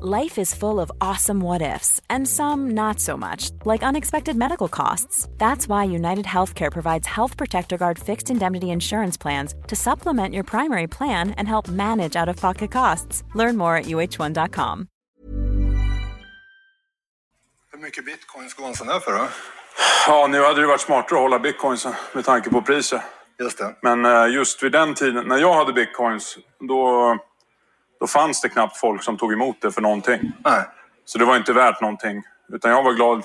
Life is full of awesome what ifs, and some not so much, like unexpected medical costs. That's why United Healthcare provides Health Protector Guard fixed indemnity insurance plans to supplement your primary plan and help manage out of pocket costs. Learn more at uh1.com. Hur mycket bitcoins går en sån där för då? Ja, nu hade det varit smartare att hålla bitcoins med tanke på priset. Just det. Men eh, just vid den tiden, när jag hade bitcoins, då, då fanns det knappt folk som tog emot det för någonting. Nej. Så det var inte värt någonting. Utan jag var glad.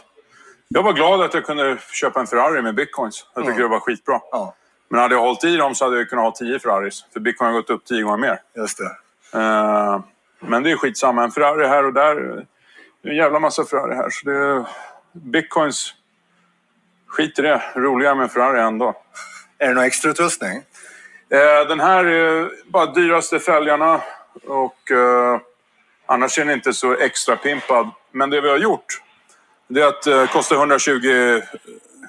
Jag var glad att jag kunde köpa en Ferrari med bitcoins. Jag tycker det var skitbra. Ja, Men hade jag hållit i dem så hade jag kunnat ha 10 Ferraris. För bitcoin har gått upp 10 gånger mer. just det. Eh, men det är skitsamma. En Ferrari här och där. Det är en jävla massa Ferrari här. Så det är, bitcoins, skit i det. Roligare med Ferrari ändå. Är det någon extra utrustning? Eh, den här är bara dyraste fälgarna och eh, annars är den inte så extra pimpad. Men det vi har gjort det är att eh, kostar 120,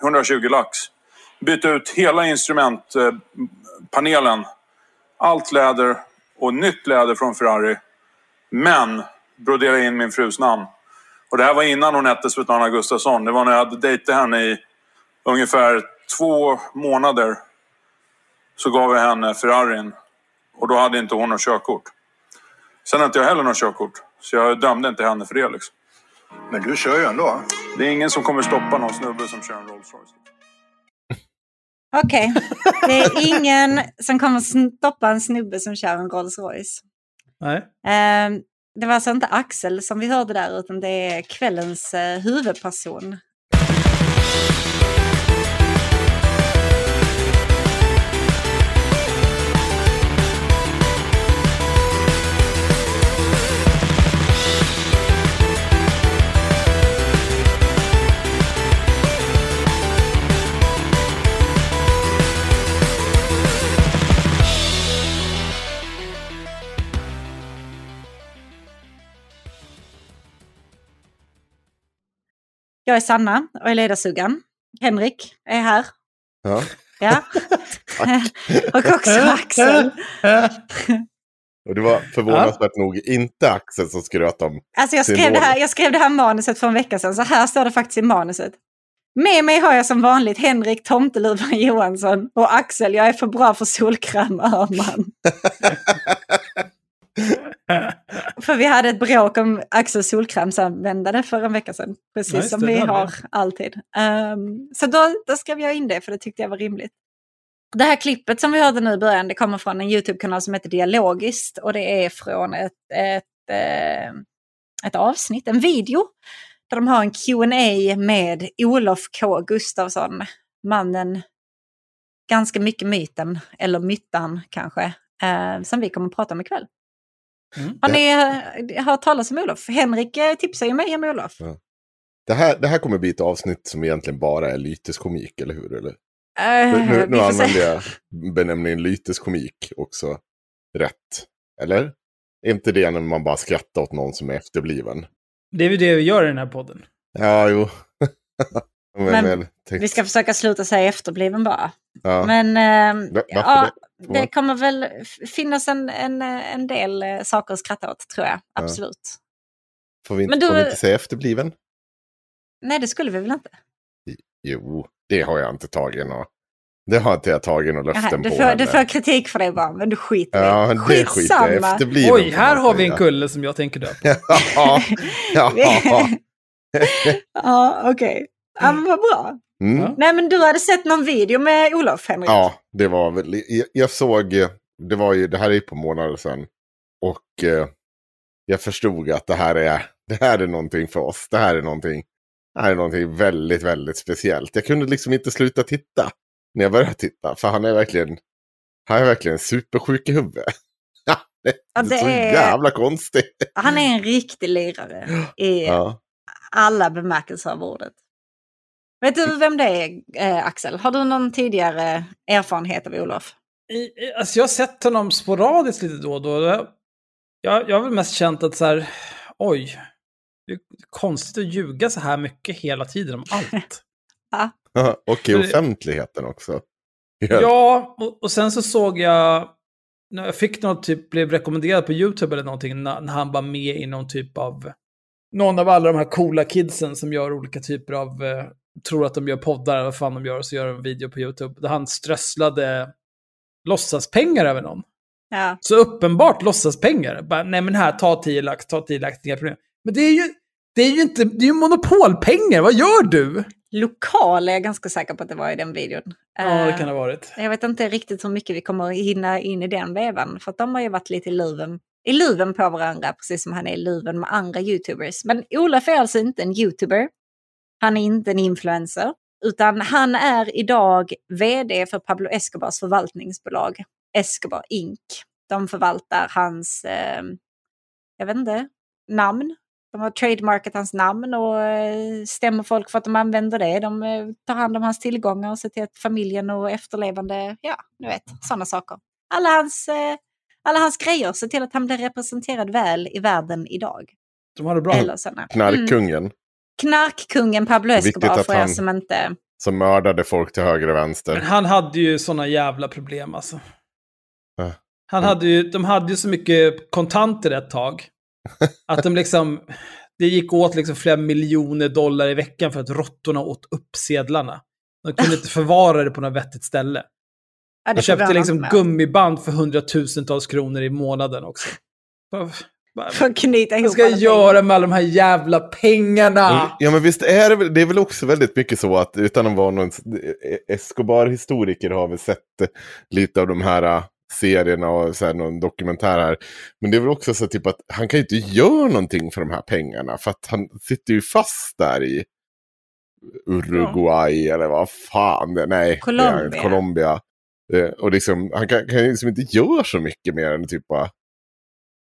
120 lax. Byta ut hela instrumentpanelen. Allt läder och nytt läder från Ferrari. Men brodera in min frus namn. Och det här var innan hon hette Svetlana Gustafsson. Det var när jag hade dejtat henne i ungefär två månader så gav jag henne Ferrarin. Och då hade inte hon något körkort. Sen har inte jag heller något körkort. Så jag dömde inte henne för det liksom. Men du kör ju ändå. Det är ingen som kommer stoppa någon snubbe som kör en Rolls Royce. Okej, det är ingen som kommer stoppa en snubbe som kör en Rolls Royce. Nej. Ehm, det var alltså inte Axel som vi hörde där, utan det är kvällens eh, huvudperson. Jag är Sanna och är ledarsuggan. Henrik är här. Ja. Ja. och också Axel. Och det var förvånansvärt nog inte Axel som skröt om Alltså jag skrev, det här, jag skrev det här manuset för en vecka sedan, så här står det faktiskt i manuset. Med mig har jag som vanligt Henrik Tomteluvan Johansson och Axel, jag är för bra för solkräm Öhman. för vi hade ett bråk om Axels solkrämsanvändare för en vecka sedan. Precis just som det, vi det har vi. alltid. Ehm, så då, då skrev jag in det för det tyckte jag var rimligt. Det här klippet som vi hörde nu i början, det kommer från en YouTube-kanal som heter Dialogiskt och det är från ett, ett, eh, ett avsnitt, en video, där de har en Q&A med Olof K Gustafsson, mannen, ganska mycket myten, eller myttan kanske, eh, som vi kommer att prata om ikväll. Mm. Har ni eh, hört talas om Olof? Henrik eh, tipsade ju mig om Olof. Ja. Det här, det här kommer bli ett avsnitt som egentligen bara är lyteskomik, eller hur? Eller? Eh, Nu, nu, använder jag benämningen lyteskomik också rätt. Eller? Är inte det när man bara skrattar åt någon som är efterbliven? Det är väl det vi gör i den här podden. Ja, jo. men, Men Vi ska försöka sluta säga efterbliven bara. ja. Men eh, varför ja, det? det kommer väl finnas en, en, en del eh, saker att skratta åt, tror jag. Ja. Absolut. Får vi, inte, Men du- får vi inte säga efterbliven? Nej, det skulle vi väl inte? Jo, det har jag inte tagit något Det har inte jag tagit några löften du, på får, henne. du får kritik för det bara, men du skiter i Ja, det. det skiter jag. Efterbliven Oj, här har vi en kulle som jag tänker döpa. ja, ja. ja, okej. Ja, men vad bra. Mm. Nej, men du hade sett någon video med Olof, Henrik? ja, det var väl, jag, jag såg, det var ju, det här är ju på månader sedan. Och eh, jag förstod att det här är, det här är någonting för oss. Det här är någonting, det här är någonting väldigt, väldigt speciellt. Jag kunde liksom inte sluta titta när jag började titta. För han är verkligen, han är verkligen supersjuk i huvudet. det Ja, är det så är- jävla konstigt. Han är en riktig lirare i Ja. alla bemärkelser av ordet. Vet du vem det är, eh, Axel? Har du någon tidigare erfarenhet av Olof? I- i- Alltså jag har sett honom sporadiskt lite då och då. Jag, jag har väl mest känt att så här, oj, det är konstigt att ljuga så här mycket hela tiden om allt. Och i offentligheten också. Ja, och, och sen så såg jag, när jag fick något typ, blev rekommenderad på YouTube eller någonting, när, när han var med i någon typ av, någon av alla de här coola kidsen som gör olika typer av, eh, tror att de gör poddar eller vad fan de gör, och så gör de en video på YouTube, där han strösslade låtsaspengar över någon. Ja. Så uppenbart låtsaspengar. Bara, nej men här, ta 10 lax, ta 10 lax, inga problem. Men det är ju, det är ju inte, det är ju monopolpengar, vad gör du? Lokal är jag ganska säker på att det var i den videon. Ja, det Eh, kan det ha varit. Jag vet inte riktigt hur mycket vi kommer hinna in i den vevan. För att de har ju varit lite i luven, i luven på varandra, precis som han är i luven med andra YouTubers. Men Olof är alltså inte en YouTuber. Han är inte en influencer. Utan han är idag vd för Pablo Escobars förvaltningsbolag, Escobar Inc. De förvaltar hans, eh, jag vet inte, namn. De har trademarkat hans namn och eh, stämmer folk för att de använder det. De eh, tar hand om hans tillgångar och ser till att familjen och efterlevande, ja, du vet, sådana saker. Alla hans, eh, alla hans grejer, ser till att han blir representerad väl i världen idag. De har det bra. Eller såna. Mm. Knarkkungen Pablo Viktigt Escobar att för er han- som inte... som mördade folk till höger och Men vänster. han hade ju såna jävla problem alltså. Ja. Han hade ju, de hade ju så mycket kontanter ett tag. Att de liksom, det gick åt liksom flera miljoner dollar i veckan för att råttorna åt upp sedlarna. De kunde inte förvara det på något vettigt ställe. Ja, De köpte liksom gummiband för hundratusentals kronor i månaden också. För att knyta ihop Vad ska jag göra med alla de här jävla pengarna? Ja men visst är det väl, det är väl också väldigt mycket så att utan att vara någon Escobar-historiker har väl sett eh, lite av de här eh, serierna och så här, någon dokumentär här. Men det är väl också så typ att han kan ju inte göra någonting för de här pengarna för att han sitter ju fast där i Uruguay eller vad fan det Nej, det är Colombia. Colombia. Eh, Och liksom, han kan, kan ju liksom inte göra så mycket mer än typ bara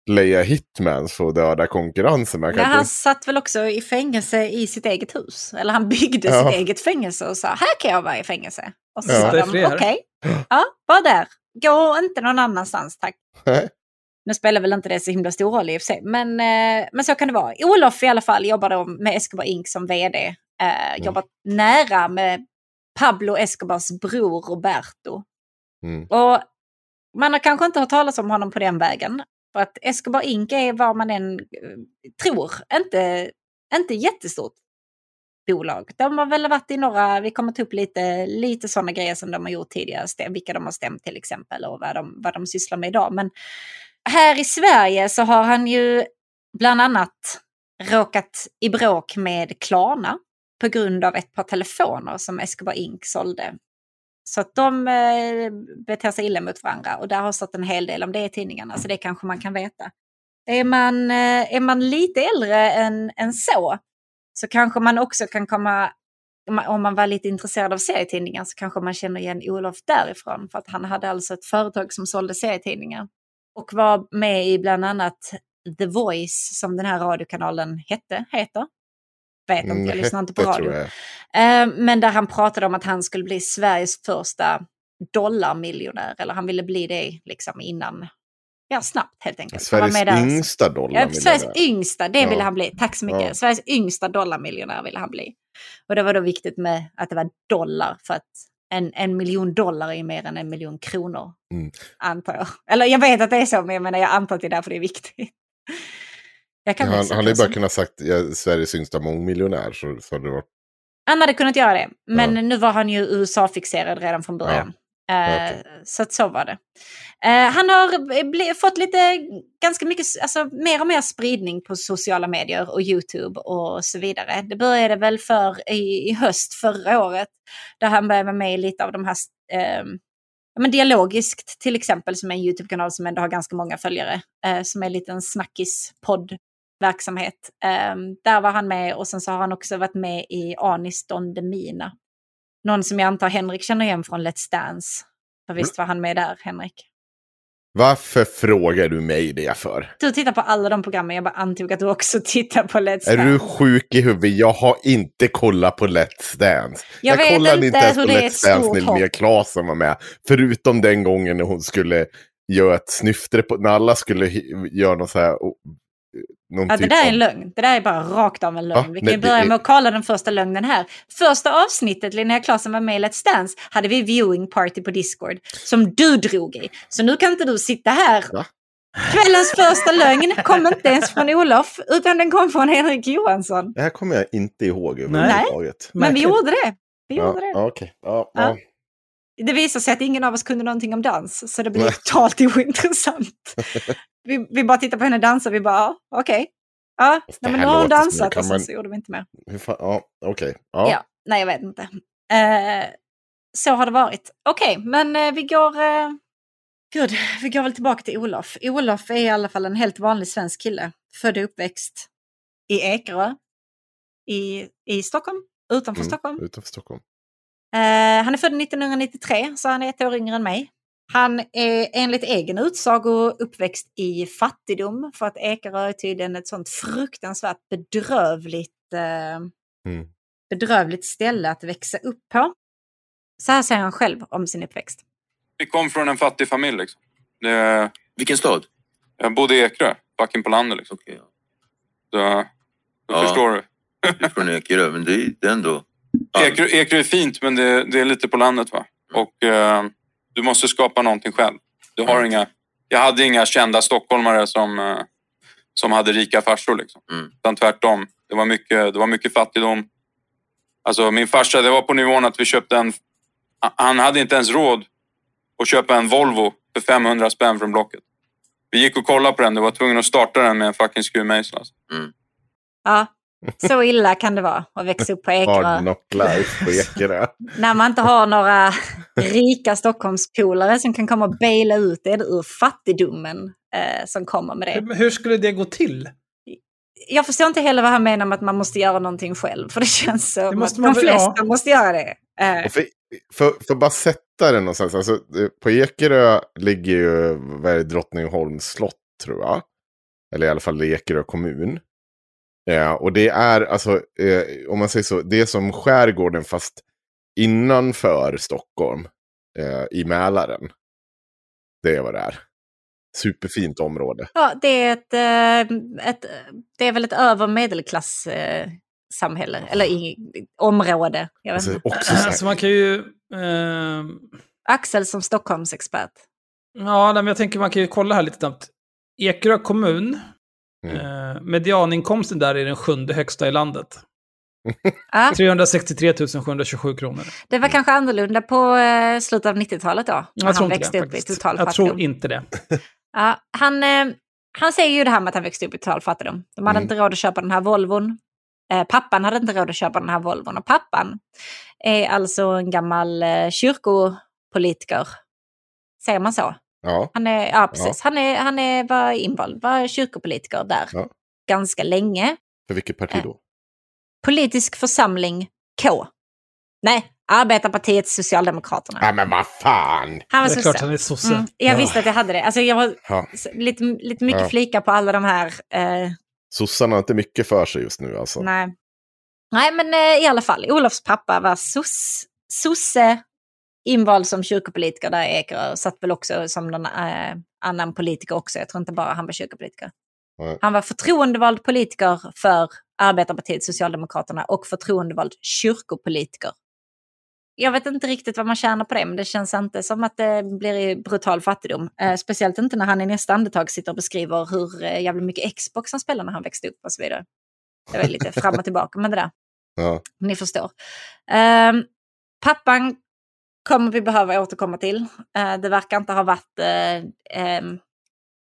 leja hitmans för att döda konkurrensen. Men han Nej, kan han inte, satt väl också i fängelse i sitt eget hus. Eller han byggde Ja. sitt eget fängelse och sa här kan jag vara i fängelse. Och så Ja. sa de okej, ja, var där. Gå inte någon annanstans tack. Nej. Nu spelar väl inte det så himla stor roll i och för sig, men, eh, men så kan det vara. Olof i alla fall jobbar då med Escobar Inc som vd. Eh, Jobbat nära med Pablo Escobars bror Roberto. Mm. Och man har kanske inte hört talas om honom på den vägen. För att Escobar Inc är vad man än eh, tror, inte, inte jättestort bolag. De har väl varit i några, vi kommer ta upp lite, lite sådana grejer som de har gjort tidigare, vilka de har stämt till exempel och vad de, vad de sysslar med idag. Men här i Sverige så har han ju bland annat råkat i bråk med Klarna på grund av ett par telefoner som Escobar Inc sålde. Så att de eh, beter sig illa mot varandra och där har stått en hel del om det i tidningarna, så det kanske man kan veta. Är man, eh, är man lite äldre än, än så, så kanske man också kan komma, om man- om man var lite intresserad av serietidningar så kanske man känner igen Olof därifrån, för att han hade alltså ett företag som sålde serietidningar. Och var med i bland annat The Voice, som den här radiokanalen hette, heter. Vet inte, jag lyssnar inte på radio. Eh, Men där han pratade om att han skulle bli Sveriges första dollarmiljonär. Eller han ville bli det liksom innan, ja snabbt helt enkelt. Sveriges yngsta Ja, dollarmiljonär. Sveriges yngsta, det Ja. ville han bli. Tack så mycket. Ja. Sveriges yngsta dollarmiljonär ville han bli. Och det var då viktigt med att det var dollar för att en, en miljon dollar är mer än en miljon kronor. Mm. Antar jag. Eller jag vet att det är så, men jag menar jag antar att det är därför det är viktigt. Kan han han hade ju bara kunnat sagt ja, Sveriges yngsta mångmiljonär så, så hade det varit Han hade kunnat göra det, men Ja. nu var han ju USA-fixerad redan från början. Okej. Så att så var det. Eh, han har fått lite, ganska mycket, alltså mer och mer spridning på sociala medier och YouTube och så vidare. Det började väl för i, i höst förra året, där han började vara med i lite av de här, ja, men Dialogiskt till exempel, som är en YouTube-kanal som ändå har ganska många följare, som är en liten snackis-podd-verksamhet. Eh, där var han med och sen så har han också varit med i Anis Don Demina. Någon som jag antar Henrik känner igen från Let's Dance. För visst var han med där, Henrik? Varför frågar du mig det för? Du tittar på alla de programmen, jag bara antog att du också tittar på Let's Är Dance. du sjuk i huvudet? Jag har inte kollat på Let's Dance. Jag vet kollade inte inte ens på är Let's Dance när Linnea. Claesson var med. Förutom den gången när hon skulle göra ett snyftre på, när alla skulle göra någon så här... Någon Ja, det typ där är av- en lögn. Det där är bara rakt av en lögn. Ja, vi kan det börja är- med att kolla den första lögnen här. Första avsnittet, Linnea Claesson var med i Let's Dance, hade vi viewing party på Discord. Som du drog i. Så nu kan inte du sitta här. Va? Kvällens första lögn kom inte ens från Olof, utan den kom från Henrik Johansson. Det här kommer jag inte ihåg Nej. överhuvudtaget. Men vi gjorde det. Vi Ja, gjorde det. ja, okej. Ja, Ja. Ja. Det visade sig att ingen av oss kunde någonting om dans, så det blev totalt ointressant. vi, vi bara tittade på henne dansa och vi bara, ja, okej. Ja, nej, det men nu har hon dansat och sen man- så gjorde vi inte mer. Ja, okej. Ja. Ja. nej jag vet inte. Eh, så har det varit. Okej, men eh, vi går... Eh, gud, vi går väl tillbaka till Olof. Olof är i alla fall en helt vanlig svensk kille. Född och uppväxt i Ekerö. I, i Stockholm, utanför Mm, Stockholm. Utanför Stockholm. Eh, han är född 1993, så han är ett år yngre än mig. Han är enligt egen utsago uppväxt i fattigdom, för att Ekerö är tydligen ett sånt fruktansvärt bedrövligt, eh, Mm. bedrövligt ställe att växa upp på. Så här säger han själv om sin uppväxt. Vi kom från en fattig familj liksom. Det, Vilken stad? jag bodde i Ekerö, fucking på landet liksom. Ja. Så, då Ja. förstår du. Du är från Ekerö, men det är det är ändå... Ekerö, Ekerö är fint men det, det är lite på landet va. Och eh, du måste skapa någonting själv. Du har inga, jag hade inga kända stockholmare som, eh, som hade rika farsor liksom. Mm. Utan tvärtom. Det var mycket, det var mycket fattigdom. Alltså min farsa, det var på nivån att vi köpte en... Han hade inte ens råd att köpa en Volvo för 500 spänn från Blocket. Vi gick och kollade på den. Du var tvungen att starta den med en fucking skruvmejsel. Alltså. Ja, så illa kan det vara att växa upp på Hard Ekerö. knock life på Ekerö. När man inte har några rika Stockholmspolare som kan komma och baila ut det ur fattigdomen eh, som kommer med det. Men Hur skulle det gå till? Jag förstår inte heller vad han menar med att man måste göra någonting själv. För det känns som Det att måste de man väl- flesta ja. måste göra det. Eh, För, för, för bara sätta det någonstans. Alltså, på Ekerö ligger ju Drottningholms slott tror jag. Eller i alla fall Ekerö kommun. Eh, och det är alltså, eh, om man säger så, det är som skärgården fast innanför Stockholm. Eh, I Mälaren. Det är vad det är. Superfint område. ja, det, är ett, eh, ett, det är väl ett över medelklass eh, samhälle. Eller i, område. Jag vet Alltså, också så Alltså man kan ju... Eh, Axel som Stockholmsexpert. ja, men jag tänker man kan ju kolla här lite snabbt. Ekerö kommun. Mm. Eh, medianinkomsten där är den sjunde högsta i landet. Ja, 363 727 kronor. det var kanske annorlunda på eh, slutet av 90-talet då. När Jag tror han inte växte det upp i faktiskt. total Jag fattigdom. tror inte det. Ja, han, eh, han säger ju det här med att han växte upp i total fattigdom. De hade Mm. inte råd att köpa den här Volvon. Eh, pappan hade inte råd att köpa den här Volvon. Och pappan är alltså en gammal kyrkopolitiker. Säger man så? Ja. Han är, ja, precis. Han, är, han är, var invald, var kyrkopolitiker där Ja. ganska länge. För vilket parti då? Politisk församling K. Nej, Arbetarpartiet Socialdemokraterna. Ja men vad fan! Han var Det är klart sosse. han är sosse. Mm, jag visste att jag hade det. Alltså, jag var Ja. s- lite, lite mycket Ja. flika på alla de här eh, Sossarna har inte mycket för sig just nu alltså. Nej. Nej, men eh, i alla fall. Olofs pappa var sos, sosse, invald som kyrkopolitiker där Ekerö. Satt väl också som någon eh, annan politiker också. Jag tror inte bara han var kyrkopolitiker. Nej. Han var förtroendevald politiker för Arbetarpartiet Socialdemokraterna och förtroendevald kyrkopolitiker. Jag vet inte riktigt vad man tjänar på det, men det känns inte som att det blir brutal fattigdom. Eh, speciellt inte när han i nästa andetag sitter och beskriver hur eh, jävla mycket Xbox han spelade när han växte upp och så vidare. Det var lite fram och tillbaka med det där. Ja. Ni förstår. Ehm, pappan kommer vi behöva återkomma till. Eh, det verkar inte ha varit eh, eh,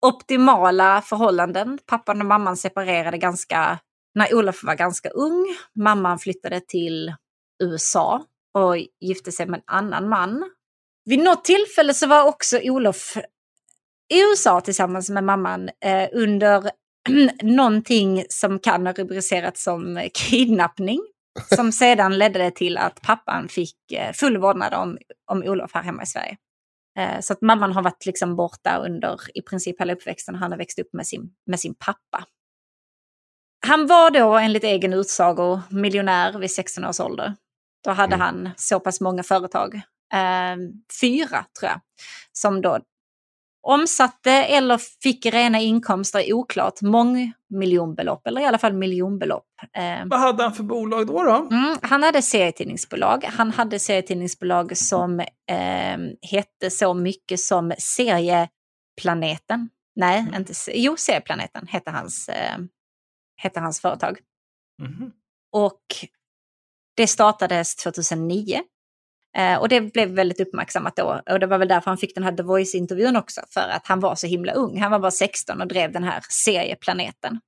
optimala förhållanden. Pappan och mamman separerade ganska, när Olof var ganska ung. Mamman flyttade till USA och gifte sig med en annan man. Vid något tillfälle så var också Olof i USA tillsammans med mamman eh, under någonting som kan ha rubricerats som kidnappning. Som sedan ledde till att pappan fick eh, full vårdnad om, om Olof här hemma i Sverige. Eh, så att mamman har varit liksom borta under i princip hela uppväxten. Han har växt upp med sin, med sin pappa. Han var då enligt egen utsago miljonär vid 16 års ålder. Då hade Mm. han så pass många företag, eh, fyra tror jag, som då omsatte eller fick rena inkomster, är oklart, mångmiljonbelopp eller i alla fall miljonbelopp. Eh, Vad hade han för bolag då? då? Mm, han hade serietidningsbolag. Han hade serietidningsbolag som eh, hette så mycket som Serieplaneten. Nej, inte, se- jo, Serieplaneten hette hans, eh, hette hans företag. Mhm. Och det startades 2009. Eh, och det blev väldigt uppmärksammat då. Och det var väl därför han fick den här The Voice-intervjun också. För att han var så himla ung. Han var bara 16 och drev den här serieplaneten.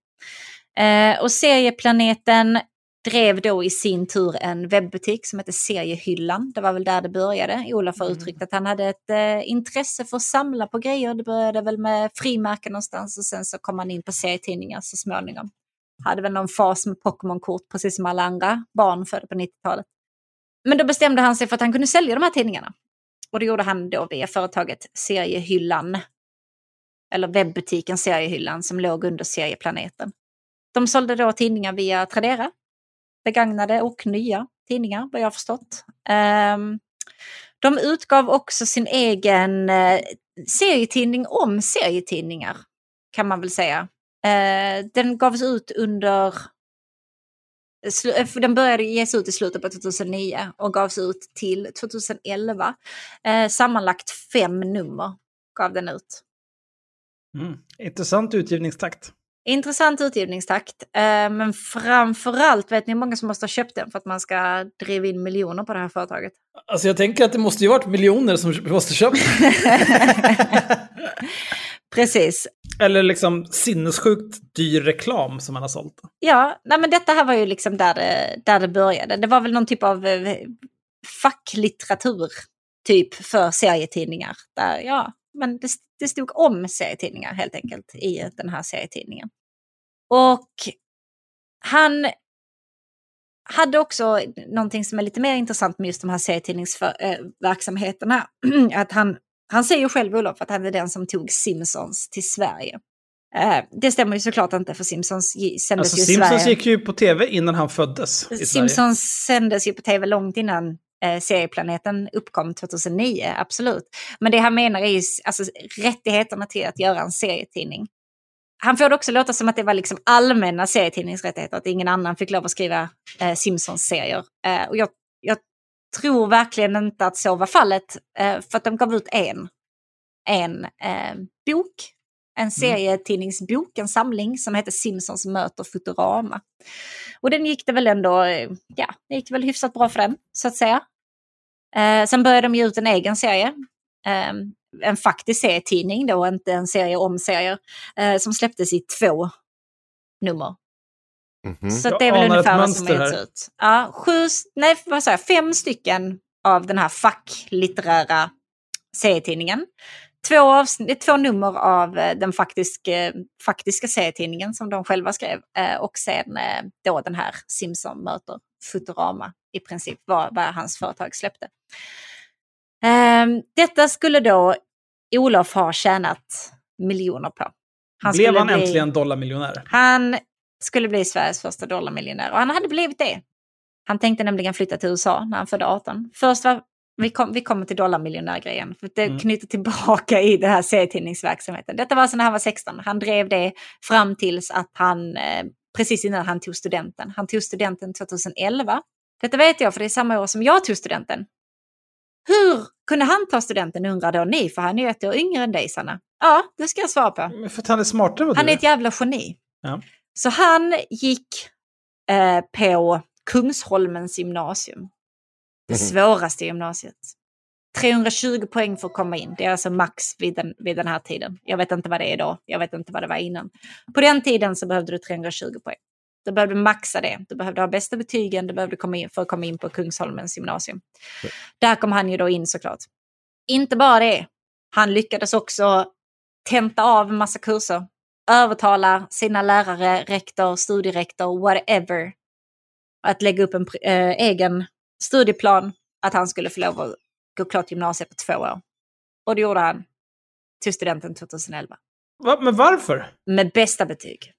Eh, och serieplaneten drev då i sin tur en webbutik som hette Seriehyllan. Det var väl där det började. Olof har Mm. uttryckt att han hade ett eh, intresse för att samla på grejer. Det började väl med frimärken någonstans och sen så kom han in på serietidningar så småningom. Hade väl någon fas med Pokémon-kort precis som alla andra barn födda på 90-talet. Men då bestämde han sig för att han kunde sälja de här tidningarna. Och det gjorde han då via företaget Seriehyllan. Eller webbutiken Seriehyllan som låg under Serieplaneten. De sålde då tidningar via Tradera. Begagnade och nya tidningar vad jag har förstått. Ehm, de utgav också sin egen eh, serietidning om serietidningar. Kan man väl säga. Eh, den gavs ut under för Den började ges ut i slutet på 2009 och gavs ut till 2011. Eh, sammanlagt fem nummer gav den ut. Mm. Intressant utgivningstakt. Intressant utgivningstakt, eh, men framförallt vet ni hur många som måste ha köpt den för att man ska driva in miljoner på det här företaget? Alltså jag tänker att det måste ju varit miljoner som måste köpt. Precis. Eller liksom sinnessjukt dyr reklam som man har sålt. Ja, nej men detta här var ju liksom där det, där det började. Det var väl någon typ av eh, facklitteratur typ för serietidningar. Där, ja, men det, det stod om serietidningar helt enkelt i den här serietidningen. Och han hade också någonting som är lite mer intressant med just de här serietidningsverksamheterna. att han, han säger ju själv, Olof, att han är den som tog Simpsons till Sverige. Eh, det stämmer ju såklart inte, för Simpsons sändes Alltså ju i Simpsons Sverige. gick ju på tv innan han föddes i Sverige. Simpsons sändes ju på tv långt innan eh, serieplaneten uppkom 2009, absolut. Men det han menar är ju alltså, rättigheterna till att göra en serietidning. Han får det också låta som att det var liksom allmänna serietidningsrättigheter, att ingen annan fick lov att skriva eh, Simpsons-serier. Eh, och jag tror verkligen inte att så var fallet, eh, för att de gav ut en, en eh, bok, en serietidningsbok, en samling som heter Simpsons möter Futurama. Och den gick det väl ändå, ja, det gick väl hyfsat bra för den, så att säga. Eh, sen började de ge ut en egen serie. Eh, en faktisk serietidning då, inte en serie om serier. Eh, som släpptes i två nummer. Mhm. Så det är väl ungefär vad som här. ut. Ja, sju, nej, vad sa jag, fem stycken av den här facklitterära serietidningen. Två, avsnitt, två nummer av eh, den faktisk, eh, faktiska serietidningen som de själva skrev. Eh, och sen då den här Simpson möter Futurama i princip, vad, vad hans företag släppte. Ehm, detta skulle då Olof ha tjänat miljoner på. Blev skulle han bli- äntligen dollarmiljonär? han skulle bli Sveriges första dollarmiljonär och han hade blivit det. Han tänkte nämligen flytta till USA när han födde 18. Först var, vi, kom, vi kommer till dollarmiljonärgrejen, för det Mm. knyter tillbaka i den här serietidningsverksamheten. Detta var alltså när han var 16. Han drev det fram tills att han, eh, precis innan han tog studenten. Han tog studenten 2011. Detta vet jag för det är samma år som jag tog studenten. Hur kunde han ta studenten undrar då ni, för han är ju ett år yngre än dig Sanna. Ja, det ska jag svara på. Men För att han är smartare än vad Han du är ett jävla geni. Ja. Så han gick eh, på Kungsholmens gymnasium. Det svåraste gymnasiet. 320 poäng för att komma in. Det är alltså max vid den, vid den här tiden. Jag vet inte vad det är idag. Jag vet inte vad det var innan. På den tiden så behövde du 320 poäng. Du behövde maxa det. Du behövde ha bästa betygen. Du behövde komma in för att komma in på Kungsholmens gymnasium. Där kom han ju då in såklart. Inte bara det. Han lyckades också tenta av en massa kurser. Övertala sina lärare, rektor, studierektor, whatever. Att lägga upp en äh, egen studieplan. Att han skulle få lov att gå klart gymnasiet på två år. Och det gjorde han till studenten 2011. Va? Men varför? Med bästa betyg.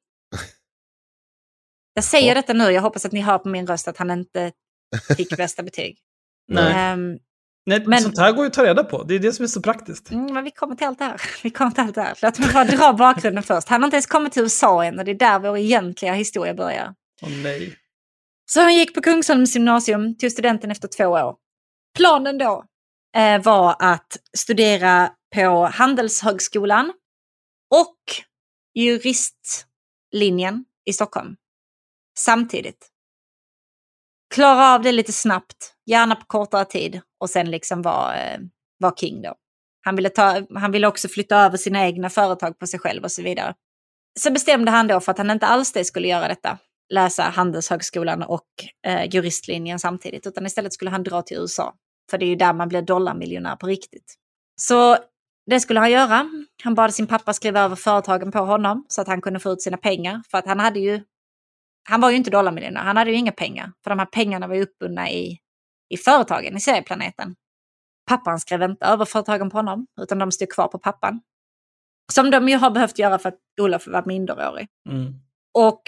Jag säger detta nu, jag hoppas att ni hör på min röst att han inte fick bästa betyg. Nej. Um, Nej, Men- Sånt här går ju att ta reda på. Det är det som är så praktiskt. Mm, men vi kommer till allt det här. Vi kommer till allt det här. Låt mig bara dra bakgrunden först. Han har inte ens kommit till USA än och det är där vår egentliga historia börjar. Åh nej. Så han gick på Kungsholms gymnasium till studenten efter två år. Planen då eh, var att studera på Handelshögskolan och juristlinjen i Stockholm samtidigt. Klara av det lite snabbt, gärna på kortare tid och sen liksom vara eh, var king då. Han ville, ta, han ville också flytta över sina egna företag på sig själv och så vidare. Så bestämde han då för att han inte alls det skulle göra detta, läsa Handelshögskolan och eh, juristlinjen samtidigt, utan istället skulle han dra till USA. För det är ju där man blir dollarmiljonär på riktigt. Så det skulle han göra. Han bad sin pappa skriva över företagen på honom så att han kunde få ut sina pengar. För att han hade ju, han var ju inte dollarmiljonär, han hade ju inga pengar. För de här pengarna var ju uppbundna i, i företagen, i serieplaneten. Pappan skrev inte över företagen på honom, utan de stod kvar på pappan. Som de ju har behövt göra för att Olof var minderårig. Mm. Och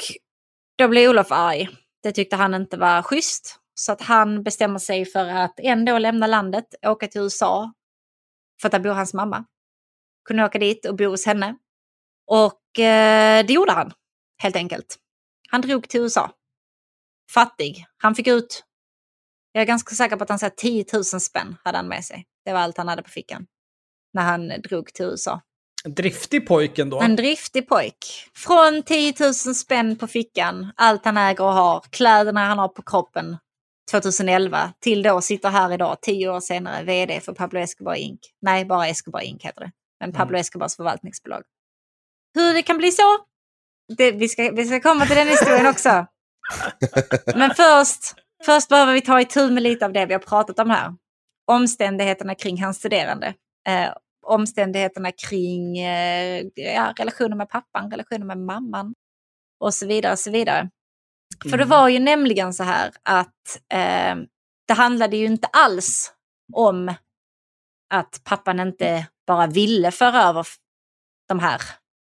då blev Olof arg. Det tyckte han inte var schysst. Så att han bestämmer sig för att ändå lämna landet, åka till USA. För att där bor hans mamma. Kunde åka dit och bo hos henne. Och eh, det gjorde han, helt enkelt. Han drog till USA. Fattig. Han fick ut, jag är ganska säker på att han sa 10 000 spänn hade han med sig. Det var allt han hade på fickan. När han drog till USA. Driftig pojken då. En driftig pojk. Från 10 000 spänn på fickan, allt han äger och har, kläderna han har på kroppen 2011, till då sitter här idag, tio år senare, vd för Pablo Escobar Inc. Nej, bara Escobar Inc heter det. Men Pablo Escobars förvaltningsbolag. Hur det kan bli så? Det, vi, ska, vi ska komma till den historien också. Men först, först behöver vi ta itu med lite av det vi har pratat om här. Omständigheterna kring hans studerande. Eh, omständigheterna kring eh, ja, relationen med pappan, relationen med mamman och så vidare. Och så vidare. För det var ju nämligen så här att eh, det handlade ju inte alls om att pappan inte bara ville föra över de här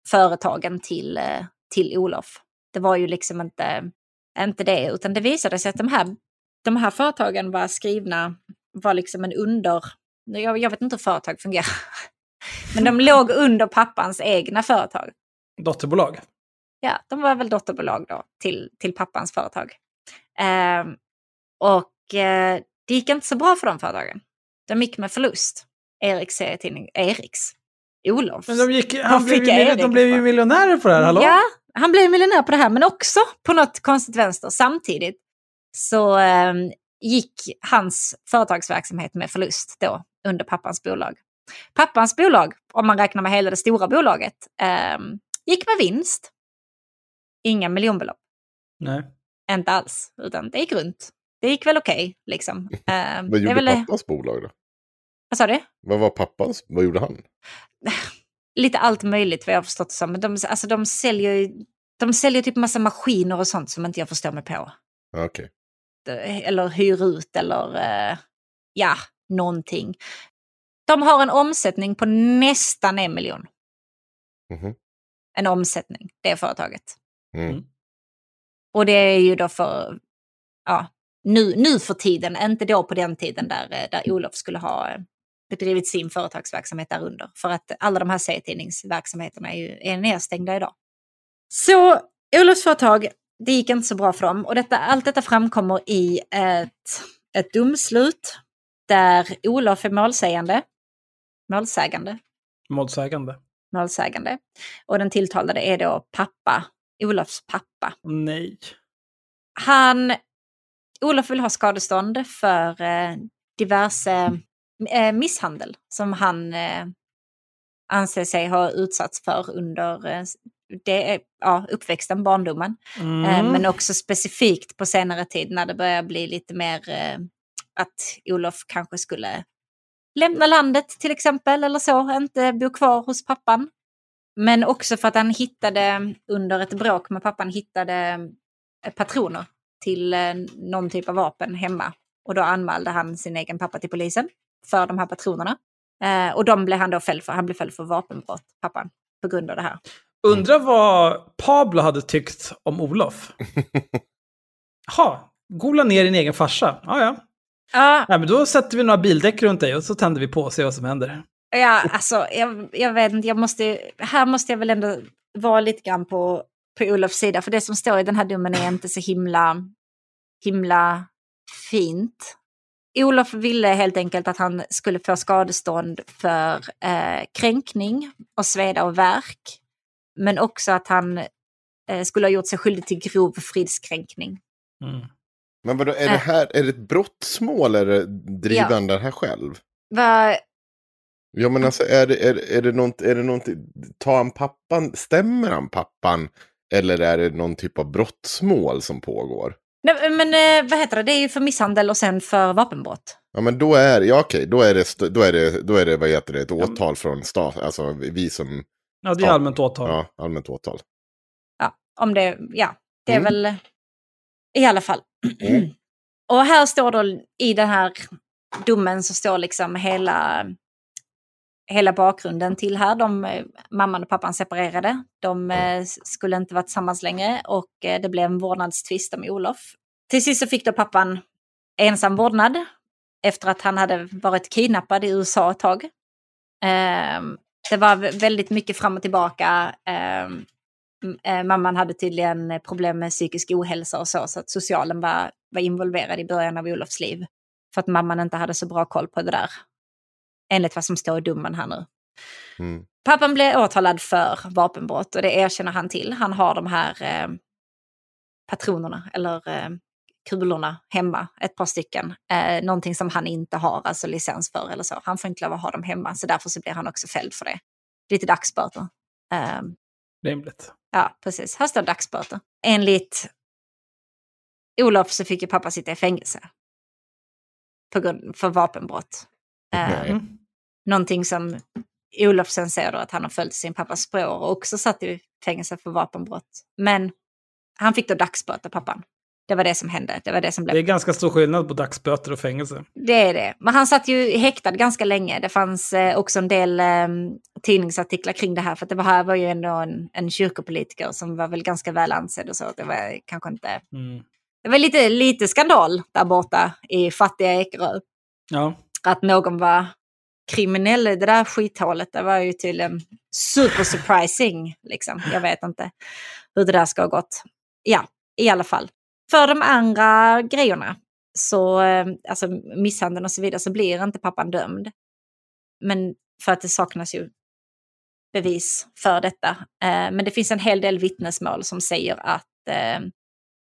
företagen till, eh, till Olof. Det var ju liksom inte, inte det, utan det visade sig att de här, de här företagen var skrivna, var liksom en under... Jag, jag vet inte hur företag fungerar. Men de låg under pappans egna företag. Dotterbolag. Ja, de var väl dotterbolag då till, till pappans företag. Ehm, och eh, det gick inte så bra för de företagen. De gick med förlust. Eriks serietidning, Eriks, Olofs. Men de, gick, han blev fick ju, Erik de blev ju miljonärer på det här, hallå? Ja, han blev miljonär på det här, men också på något konstigt vänster. Samtidigt så eh, gick hans företagsverksamhet med förlust då under pappans bolag. Pappans bolag, om man räknar med hela det stora bolaget, eh, gick med vinst. Inga miljonbelopp. Nej. Inte alls, utan det gick runt. Det gick väl okej, liksom. Eh, Vad gjorde väl, pappans bolag då? Vad sa du? Vad var pappans? Vad gjorde han? Lite allt möjligt vad jag har förstått det som. Men de, alltså, de säljer ju de säljer typ massa maskiner och sånt som inte jag förstår mig på. Okej. eller hyr ut eller eh, ja, någonting. De har en omsättning på nästan en miljon. Mhm. En omsättning, det företaget. Mm. Och det är ju då för, ja, nu, nu för tiden, inte då på den tiden där, eh, där Olof skulle ha eh, bedrivit sin företagsverksamhet där under. För att alla de här serietidningsverksamheterna är ju är nedstängda idag. Så Olofs företag, det gick inte så bra för dem. Och detta, allt detta framkommer i ett, ett domslut där Olof är målsägande. Målsägande. Målsägande. Målsägande. Och den tilltalade är då pappa, Olofs pappa. Nej. Han Olof vill ha skadestånd för eh, diverse misshandel som han eh, anser sig ha utsatts för under eh, det ja, uppväxten, barndomen. Mm. Eh, men också specifikt på senare tid när det börjar bli lite mer eh, att Olof kanske skulle lämna landet till exempel eller så, inte bo kvar hos pappan. Men också för att han hittade under ett bråk med pappan hittade eh, patroner till eh, någon typ av vapen hemma. Och då anmälde han sin egen pappa till polisen för de här patronerna. Eh, och de blev han då fälld för. Han blev fälld för vapenbrott, pappan, på grund av det här. Undrar vad Pablo hade tyckt om Olof. Jaha, gola ner din egen farsa. Ja, ja. Ja, Nej, men då sätter vi några bildäck runt dig och så tänder vi på och ser vad som händer. ja alltså jag, jag vet inte, jag måste, här måste jag väl ändå vara lite grann på, på Olofs sida. För det som står i den här domen är inte så himla, himla fint. Olof ville helt enkelt att han skulle få skadestånd för eh, kränkning och sveda och värk. Men också att han eh, skulle ha gjort sig skyldig till grov fridskränkning. Mm. Men vadå, är det Äh. här är det ett brottsmål eller driver han det här själv? Va, Ja men alltså är det, är, är det något, är det något, tar han pappan, stämmer han pappan? Eller är det någon typ av brottsmål som pågår? Nej, men eh, vad heter det, det är ju för misshandel och sen för vapenbrott. Ja men då är, ja okej, då är det, då är det, då är det vad heter det, ett åtal från stat, alltså vi som, Ja, det är allmänt åtal. ja, allmänt åtal. Ja, om det, ja, det är Mm. väl i alla fall. Mm. Och här står då i den här domen så står liksom hela, hela bakgrunden till här. De, eh, mamman och pappan separerade. De eh, skulle inte vara tillsammans längre och eh, det blev en vårdnadstvist om Olof. Till sist så fick då pappan ensam vårdnad efter att han hade varit kidnappad i USA ett tag. Ehm, det var väldigt mycket fram och tillbaka. Ehm, mamman hade tydligen problem med psykisk ohälsa och så, så att socialen var, var involverad i början av Olofs liv. För att mamman inte hade så bra koll på det där. Enligt vad som står i domen här nu. Mm. Pappan blev åtalad för vapenbrott och det erkänner han till. Han har de här eh, patronerna eller eh, kulorna hemma, ett par stycken. Eh, någonting som han inte har alltså licens för eller så. Han får inte lov att ha dem hemma så därför så blir han också fälld för det. Lite dagsböter. Eh, Rimligt. Ja, precis. Här står dagsböter. Enligt Olof så fick ju pappa sitta i fängelse. På grund, för vapenbrott. Eh. Mm. Någonting som Olof sen säger då att han har följt sin pappas spår och också satt i fängelse för vapenbrott. Men han fick då dagsböter, pappan. Det var det som hände. Det var det som blev Det är ganska stor skillnad på dagsböter och fängelse. det är det. Men han satt ju häktad ganska länge. Det fanns eh, också en del eh, tidningsartiklar kring det här. För det var, här var ju ändå en, en kyrkopolitiker som var väl ganska väl ansedd och så. Det var kanske inte... Mm. Det var lite, lite skandal där borta i fattiga Ekerö. Ja. Att någon var kriminell i det där skithålet. Det var ju tydligen super surprising. Liksom. Jag vet inte hur det där ska ha gått. Ja, i alla fall. För de andra grejerna, så, eh, alltså misshandeln och så vidare, så blir inte pappan dömd. Men för att det saknas ju bevis för detta. Eh, men det finns en hel del vittnesmål som säger att eh,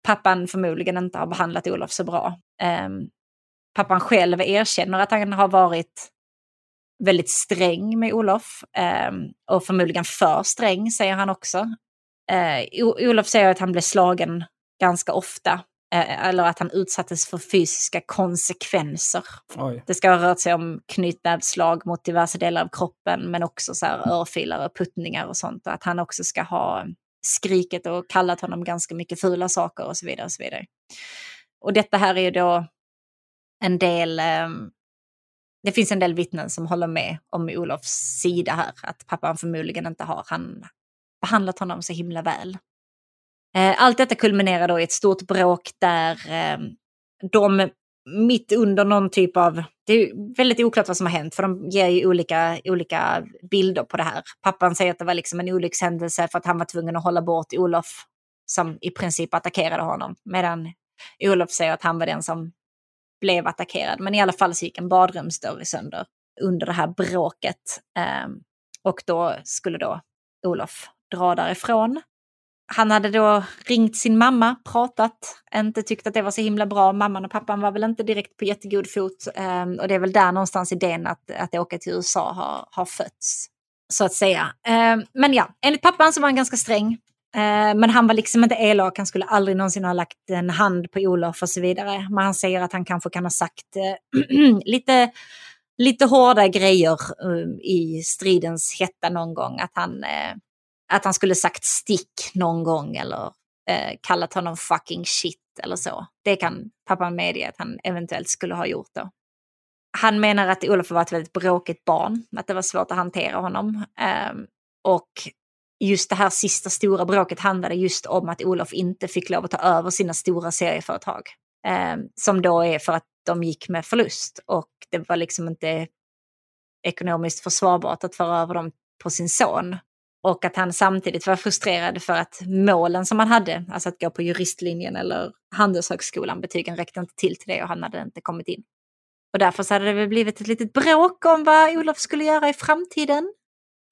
pappan förmodligen inte har behandlat Olof så bra. Pappan själv erkänner att han har varit väldigt sträng med Olof. eh, Och förmodligen för sträng, säger han också. Eh, Olof säger att han blev slagen ganska ofta. eh, Eller att han utsattes för fysiska konsekvenser. Oj. Det ska ha rört sig om knytnävsslag mot diverse delar av kroppen, men också så här örfilar och puttningar och sånt. Och att han också ska ha skrikit och kallat honom ganska mycket fula saker och så vidare. Och, så vidare. och detta här är ju då en del, eh, det finns en del vittnen som håller med om Olofs sida här, att pappan förmodligen inte har han behandlat honom så himla väl. Eh, allt detta kulminerar då i ett stort bråk där eh, de mitt under någon typ av... Det är väldigt oklart vad som har hänt för de ger ju olika, olika bilder på det här. Pappan säger att det var liksom en olyckshändelse för att han var tvungen att hålla bort Olof som i princip attackerade honom. Medan Olof säger att han var den som blev attackerad. Men i alla fall så gick en badrumsdörr sönder under det här bråket. Ehm, och då skulle då Olof dra därifrån. han hade då ringt sin mamma, pratat, inte tyckt att det var så himla bra. Mamman och pappan var väl inte direkt på jättegod fot. Ehm, och det är väl där någonstans idén att, att åka till USA har, har fötts. Så att säga. Ehm, men ja, enligt pappan så var han ganska sträng. Eh, men han var liksom inte elak, han skulle aldrig någonsin ha lagt en hand på Olof och så vidare. Men han säger att han kanske kan ha sagt eh, lite, lite hårda grejer eh, i stridens hetta någon gång. Att han att han skulle sagt stick någon gång eller kallat honom fucking shit eller så. Det kan pappan medge att han eventuellt skulle ha gjort då. Han menar att Olof var ett väldigt bråkigt barn, att det var svårt att hantera honom. Ehm, och just det här sista stora bråket handlade just om att Olof inte fick lov att ta över sina stora serieföretag. Eh, som då är för att de gick med förlust och det var liksom inte ekonomiskt försvarbart att föra över dem på sin son. Och att han samtidigt var frustrerad för att målen som han hade, alltså att gå på juristlinjen eller Handelshögskolan, betygen räckte inte till till det och han hade inte kommit in. Och därför så hade det väl blivit ett litet bråk om vad Olof skulle göra i framtiden.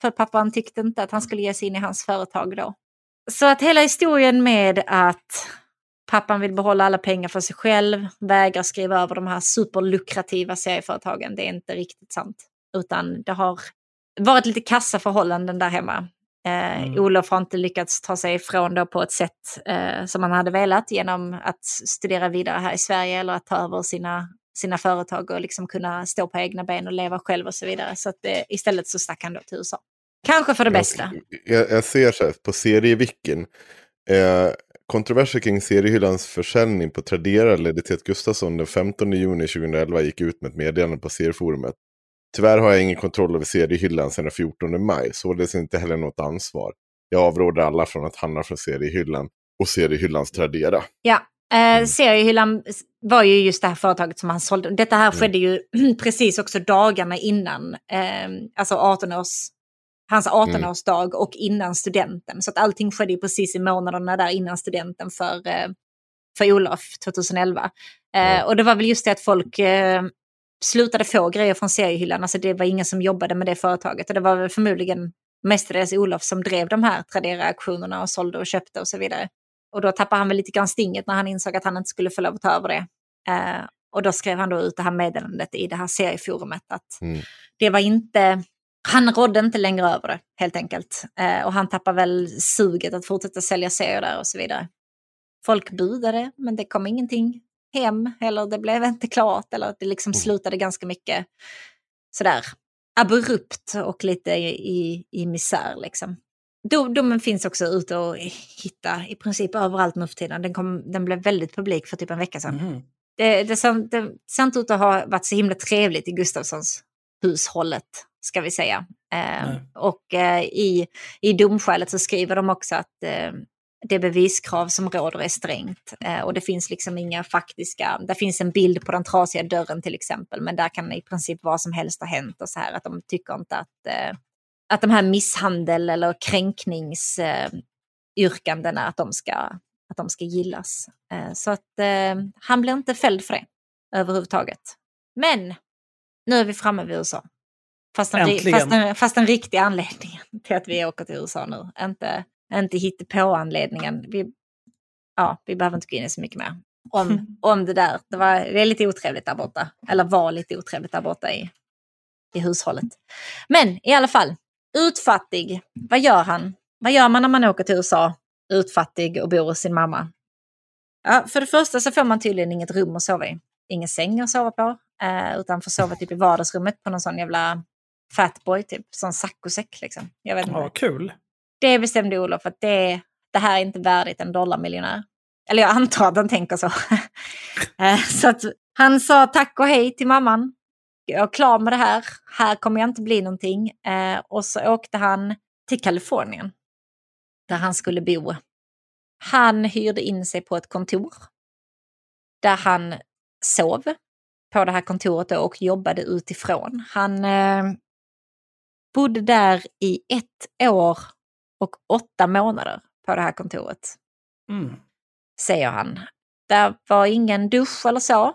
För pappan tyckte inte att han skulle ge sig in i hans företag då. Så att hela historien med att pappan vill behålla alla pengar för sig själv, vägrar skriva över de här superlukrativa serieföretagen, det är inte riktigt sant. Utan det har varit lite kassa förhållanden där hemma. Eh, mm. Olof har inte lyckats ta sig ifrån då på ett sätt eh, som han hade velat genom att studera vidare här i Sverige eller att ta över sina, sina företag och liksom kunna stå på egna ben och leva själv och så vidare. Så att, eh, istället så stack han då till USA. Kanske för det bästa. Jag, jag ser så här på serievicken. Eh, kontroverser kring seriehyllans försäljning på Tradera ledde till att Gustafsson den 15 juni 2011 gick ut med ett meddelande på serieforumet. Tyvärr har jag ingen kontroll över seriehyllan sedan den 14 maj, således inte heller något ansvar. Jag avråder alla från att handla från seriehyllan och seriehyllans Tradera. Ja, eh, mm. seriehyllan var ju just det här företaget som han sålde. Detta här mm. skedde ju precis också dagarna innan, eh, alltså 18 års, hans 18-årsdag mm. och innan studenten. Så att allting skedde precis i månaderna där innan studenten för, eh, för Olof 2011. Eh, och det var väl just det att folk eh, slutade få grejer från seriehyllan. Alltså det var ingen som jobbade med det företaget. Och det var förmodligen mestadels Olof som drev de här Tradera-auktionerna och sålde och köpte och så vidare. Och då tappade han väl lite grann stinget när han insåg att han inte skulle få lov att ta över det. Eh, och då skrev han då ut det här meddelandet i det här serieforumet att mm. det var inte, han rådde inte längre över det helt enkelt. Eh, och han tappade väl suget att fortsätta sälja serier där och så vidare. Folk budade men det kom ingenting hem eller det blev inte klart eller det liksom mm. slutade ganska mycket sådär abrupt och lite i, i misär liksom. Domen finns också ute att hitta i princip överallt nu för tiden. Den, kom, den blev väldigt publik för typ en vecka sedan. Mm. Det, det, ser, det ser inte ut att ha varit så himla trevligt i Gustafssons hushållet, ska vi säga. Eh, och eh, i, i domskälet så skriver de också att eh, det beviskrav som råder är strängt eh, och det finns liksom inga faktiska, det finns en bild på den trasiga dörren till exempel, men där kan i princip vad som helst ha hänt och så här att de tycker inte att, eh, att de här misshandel eller kränkningsyrkandena, att de ska, att de ska gillas. Eh, så att han blir inte fälld för det överhuvudtaget. Men nu är vi framme vid USA. Fast en, fast, en, fast en riktig anledning till att vi åker till USA nu. Inte inte på anledningen. Vi, ja, vi behöver inte gå in i så mycket mer om, om det där. Det, var, det är lite otrevligt där borta. Eller var lite otrevligt där borta i, i hushållet. Men i alla fall, utfattig. Vad gör han? Vad gör man när man åker till USA? Utfattig och bor hos sin mamma. Ja, för det första så får man tydligen inget rum att sova i. Ingen säng att sova på. Eh, utan får sova typ i vardagsrummet på någon sån jävla fatboy, typ. Sån saccosäck liksom. Jag vet inte. Ja, kul det bestämde Olof att det, det här är inte värdigt en dollarmiljonär. Eller jag antar att han tänker så. Eh, så att han sa tack och hej till mamman. Jag är klar med det här. Här kommer jag inte bli någonting. Eh, och så åkte han till Kalifornien. Där han skulle bo. Han hyrde in sig på ett kontor. Där han sov på det här kontoret och jobbade utifrån. Han eh, bodde där i ett år och åtta månader på det här kontoret. Mm. Säger han. Det var ingen dusch eller så.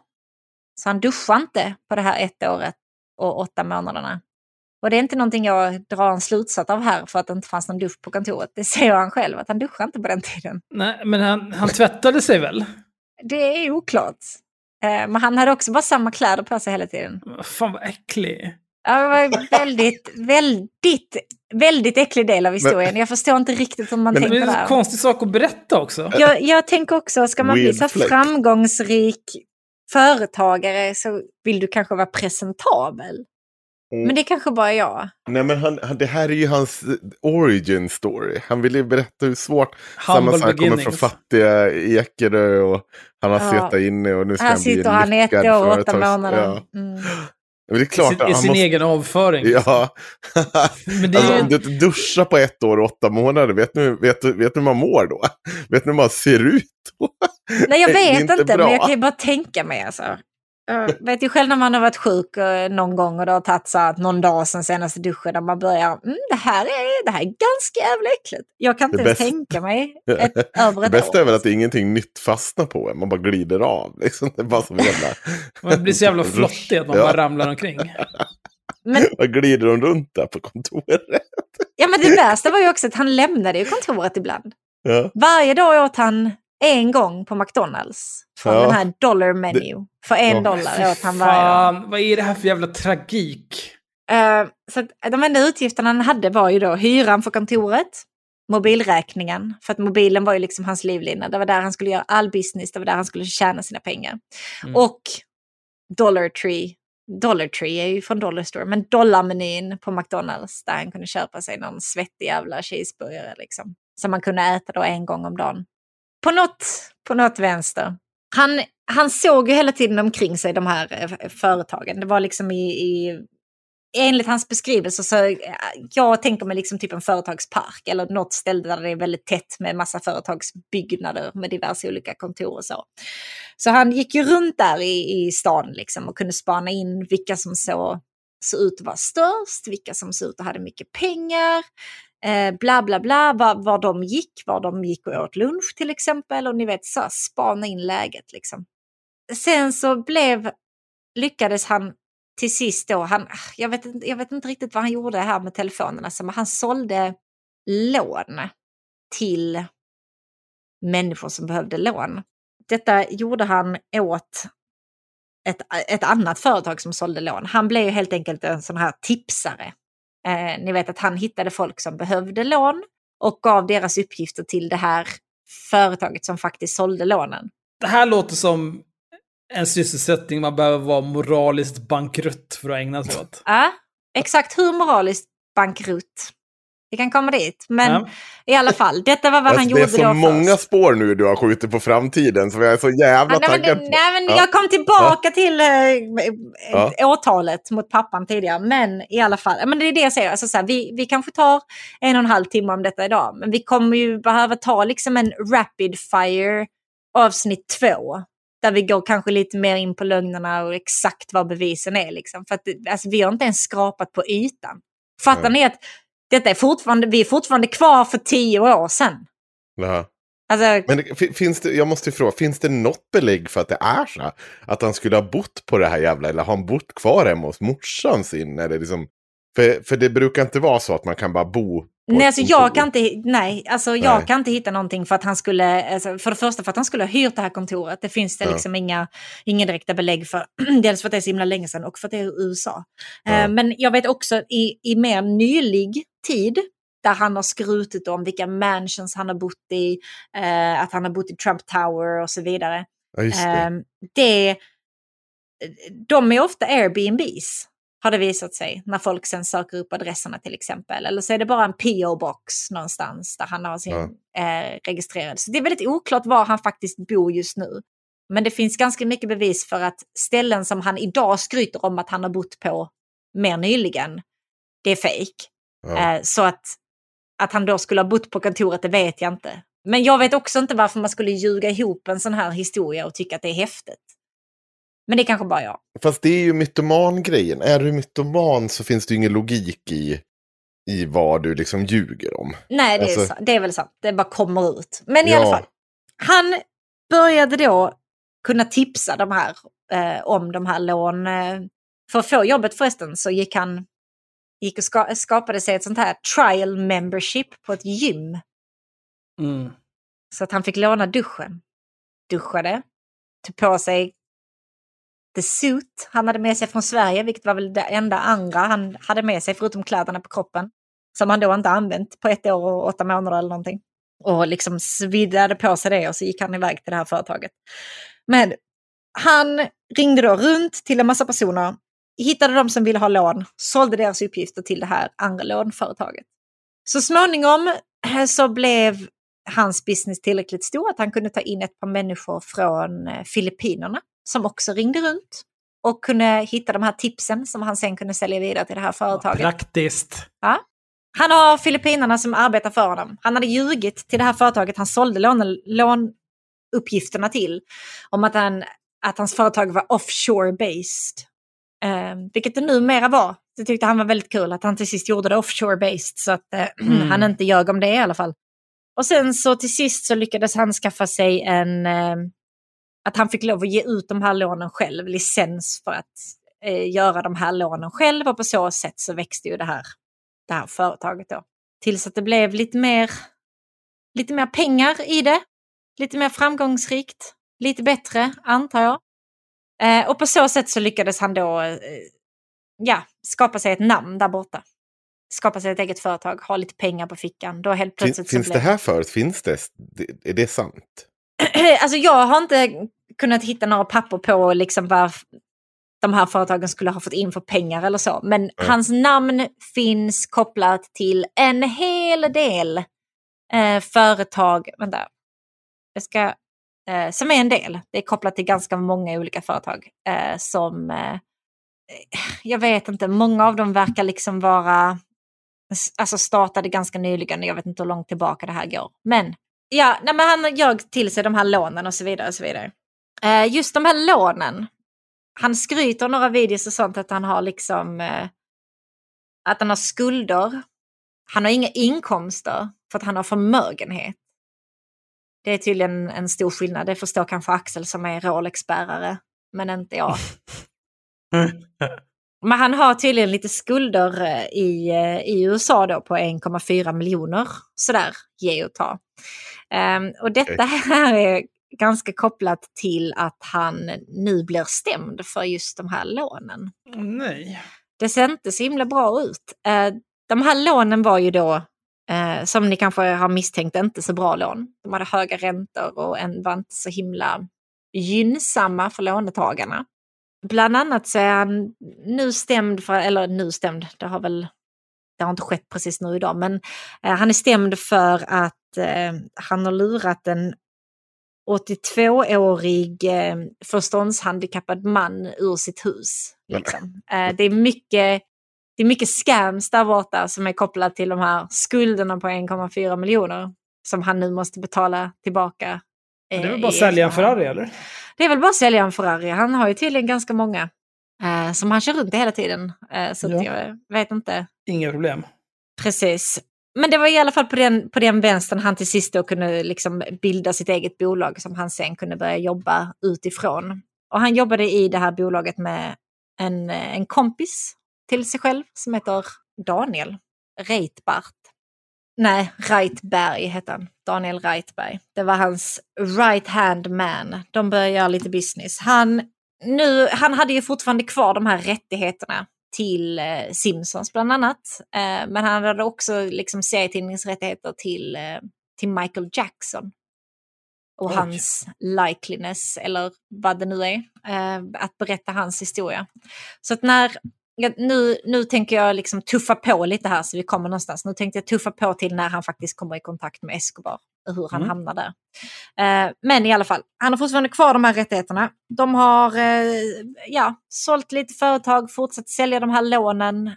Så han duschade inte på det här ett året och åtta månaderna. Och det är inte någonting jag drar en slutsats av här för att det inte fanns någon dusch på kontoret. Det säger han själv, att han duschade inte på den tiden. Nej, men han, han tvättade sig väl? Det är oklart. Eh, men han hade också bara samma kläder på sig hela tiden. Fan vad äcklig. Ja, det var en väldigt, väldigt, väldigt äcklig del av historien. Jag förstår inte riktigt hur man Men- Men det tänker är en där. konstig sak att berätta också. Jag, jag tänker också, ska man bli så här framgångsrik företagare så vill du kanske vara presentabel. Mm. Men det är kanske bara jag. Nej men han, han, det här är ju hans origin story. Han vill ju berätta hur svårt. Samma Humble sak, han kommer från fattiga Ekerö och han har Ja. suttit inne och nu ska Här han bli sitter en han i ett lyckad år och åtta månader. Ja. Mm. Men det är I klart sin, att i sin måste... egen avföring. Ja. Men det är alltså, om du inte duschar på ett år och åtta månader, vet du, vet, vet hur man mår då? Vet du hur man ser ut då? Nej, jag vet inte inte, men jag kan ju bara tänka mig. Alltså. Jag vet ju själv när man har varit sjuk eh, någon gång och det har tagit så här någon dag sedan senaste duschen där man börjar, mm, det, här är, det här är ganska jävla äckligt. Jag kan inte Det ens tänka mig ett, över Det ett bästa år. är väl att ingenting nytt fastnar på en, man bara glider av. Liksom. Det är bara som jävla... Man blir så jävla flottig att man Ja. bara ramlar omkring. Men, Vad glider de runt där på kontoret? ja, men det värsta var ju också att han lämnade ju kontoret ibland. Ja. Varje dag åt han en gång på McDonalds. Från Ja. den här dollar menu. För en Ja. dollar åt han varje vad är det här för jävla tragik? Eh, så att de enda utgifterna han hade var ju då hyran för kontoret, mobilräkningen, för att mobilen var ju liksom hans livlina. Det var där han skulle göra all business, det var där han skulle tjäna sina pengar. Mm. Och Dollar Tree. Dollar Tree är ju från Dollar Store, men dollarmenyn på McDonalds där han kunde köpa sig någon svettig jävla cheeseburgare liksom. Som man kunde äta då en gång om dagen. På något, på något vänster. Han, han såg ju hela tiden omkring sig de här eh, företagen. Det var liksom i, i enligt hans beskrivelse så eh, jag tänker mig liksom typ en företagspark eller något ställe där det är väldigt tätt med massa företagsbyggnader med diverse olika kontor och så. Så han gick ju runt där i, i stan liksom och kunde spana in vilka som så, såg ut att vara störst, vilka som såg ut att hade mycket pengar, eh, bla bla bla, var, var de gick, var de gick och åt lunch till exempel och ni vet så här, spana in läget liksom. Sen så blev, lyckades han till sist då, han, jag, vet, inte- jag vet inte riktigt vad han gjorde här med telefonerna, alltså, men han sålde lån till människor som behövde lån. Detta gjorde han åt ett, ett annat företag som sålde lån. Han blev ju helt enkelt en sån här tipsare. Eh, ni vet att han hittade folk som behövde lån och gav deras uppgifter till det här företaget som faktiskt sålde lånen. Det här låter som en sysselsättning man behöver vara moraliskt bankrutt för att ägna sig åt. Ja, exakt hur moraliskt bankrutt. Vi kan komma dit. Men Ja. i alla fall, detta var vad han Alltså, det gjorde är så då många spår nu du har skjutit på framtiden så jag är så jävla Ja, taggad. på- nej, men Ja. Jag kom tillbaka till eh, Ja. åtalet mot pappan tidigare. Men i alla fall, ja, men det är det jag säger. Alltså, så här, vi, vi kanske tar en och en halv timme om detta idag. Men vi kommer ju behöva ta liksom en rapid fire avsnitt två. Där vi går kanske lite mer in på lögnerna och exakt vad bevisen är. Liksom. För att det- alltså, vi har inte ens skrapat på ytan. Fattar ni att detta är fortfarande, vi är fortfarande kvar för tio år sedan? Jaha. Alltså, Men det, finns det, jag måste ju fråga, finns det något belägg för att det är så? Att han skulle ha bott på det här jävla, eller har han bott kvar hemma hos morsan sin? Eller liksom, för, för det brukar inte vara så att man kan bara bo Nej, alltså jag kan inte, nej, alltså jag Nej. kan inte hitta någonting för att han skulle, alltså för det första för att han skulle ha hyrt det här kontoret. Det finns det Ja. liksom inga, inga direkta belägg för. Dels för att det är så himla länge sedan och för att det är USA. Ja. Eh, men jag vet också i, i mer nylig tid där han har skrutit om vilka mansions han har bott i, eh, att han har bott i Trump Tower och så vidare. Ja, det. Eh, det, de är ofta Airbnbs, har det visat sig, när folk sen söker upp adresserna till exempel. Eller så är det bara en PO-box någonstans där han har sin eh, registrerad. Så det är väldigt oklart var han faktiskt bor just nu. Men det finns ganska mycket bevis för att ställen som han idag skryter om att han har bott på mer nyligen, det är fejk. Ja. Eh, så att, att han då skulle ha bott på kontoret, det vet jag inte. Men jag vet också inte varför man skulle ljuga ihop en sån här historia och tycka att det är häftigt. Men det är kanske bara jag. Fast det är ju mytoman-grejen. Är du mytoman så finns det ju ingen logik i, i vad du liksom ljuger om. Nej, det, är, Alltså- sant. det är väl sant. Det bara kommer ut. Men i Ja. alla fall. Han började då kunna tipsa de här eh, om de här lån. Eh, för att få jobbet förresten så gick han gick och ska, skapade sig ett sånt här trial membership på ett gym. Mm. Så att han fick låna duschen. Duschade, tog på sig the suit han hade med sig från Sverige, vilket var väl det enda andra han hade med sig förutom kläderna på kroppen. Som han då inte använt på ett år och åtta månader eller någonting. Och liksom sviddade på sig det och så gick han iväg till det här företaget. Men han ringde då runt till en massa personer, hittade de som ville ha lån, sålde deras uppgifter till det här andra lånföretaget. Så småningom eh, så blev hans business tillräckligt stor att han kunde ta in ett par människor från eh, Filippinerna som också ringde runt och kunde hitta de här tipsen som han sen kunde sälja vidare till det här företaget. Praktiskt. Ja. Han har Filippinerna som arbetar för honom. Han hade ljugit till det här företaget han sålde lån, lånuppgifterna till om att, han, att hans företag var offshore based. Eh, vilket det numera var. Det tyckte han var väldigt kul att han till sist gjorde det offshore based så att eh, Mm. han inte ljög om det i alla fall. Och sen så till sist så lyckades han skaffa sig en, eh, att han fick lov att ge ut de här lånen själv, licens för att eh, göra de här lånen själv och på så sätt så växte ju det här, det här företaget då. Tills att det blev lite mer, lite mer pengar i det, lite mer framgångsrikt, lite bättre antar jag. Eh, och på så sätt så lyckades han då eh, ja, skapa sig ett namn där borta. Skapa sig ett eget företag, ha lite pengar på fickan. Då helt plötsligt finns det blev... här förut? Finns det? det? Är det sant? alltså jag har inte kunnat hitta några papper på liksom vad de här företagen skulle ha fått in för pengar eller så. Men hans namn finns kopplat till en hel del eh, företag. Vänta. Jag ska, eh, som är en del. Det är kopplat till ganska många olika företag. Eh, som, eh, jag vet inte, många av dem verkar liksom vara, alltså startade ganska nyligen. Jag vet inte hur långt tillbaka det här går. Men Ja, nej, men han gör till sig de här lånen och så vidare. Och så vidare. Eh, just de här lånen. Han skryter några videos och sånt att han har liksom eh, att han har skulder. Han har inga inkomster för att han har förmögenhet. Det är tydligen en stor skillnad. Det förstår kanske Axel som är Rolex-bärare, men inte jag. Men han har tydligen lite skulder eh, i, eh, i USA då på 1,4 miljoner. Sådär, ge och ta. Ehm, och detta här är ganska kopplat till att han nu blir stämd för just de här lånen. Nej. Det ser inte så himla bra ut. Eh, de här lånen var ju då, eh, som ni kanske har misstänkt, inte så bra lån. De hade höga räntor och en var inte så himla gynnsamma för lånetagarna. Bland annat så är han nu stämd för, eller nu stämd, det har väl det har inte skett precis nu idag, men eh, han är stämd för att eh, han har lurat en 82-årig eh, förståndshandikappad man ur sitt hus. Liksom. Eh, det, är mycket, det är mycket scams där borta som är kopplat till de här skulderna på 1,4 miljoner som han nu måste betala tillbaka. Det är eh, väl bara att sälja en. Ferrari eller? Det är väl bara att sälja en Ferrari. Han har ju tydligen ganska många eh, som han kör runt i hela tiden. Eh, så Ja. jag vet inte. Inga problem. Precis. Men det var i alla fall på den, på den vänstern han till sist då kunde liksom bilda sitt eget bolag som han sen kunde börja jobba utifrån. Och han jobbade i det här bolaget med en, en kompis till sig själv som heter Daniel Reitbart. Nej, Reitberg hette han. Daniel Reitberg. Det var hans right hand man. De började göra lite business. Han, nu, han hade ju fortfarande kvar de här rättigheterna till eh, Simpsons bland annat. Eh, men han hade också liksom serietidningsrättigheter till, eh, till Michael Jackson. Och Oj. hans likeliness, eller vad det nu är, att berätta hans historia. Så att när, nu, nu tänker jag liksom tuffa på lite här så vi kommer någonstans. Nu tänkte jag tuffa på till när han faktiskt kommer i kontakt med Escobar och hur han Mm. hamnar där. Eh, men i alla fall, han har fortfarande kvar de här rättigheterna. De har eh, ja, sålt lite företag, fortsatt sälja de här lånen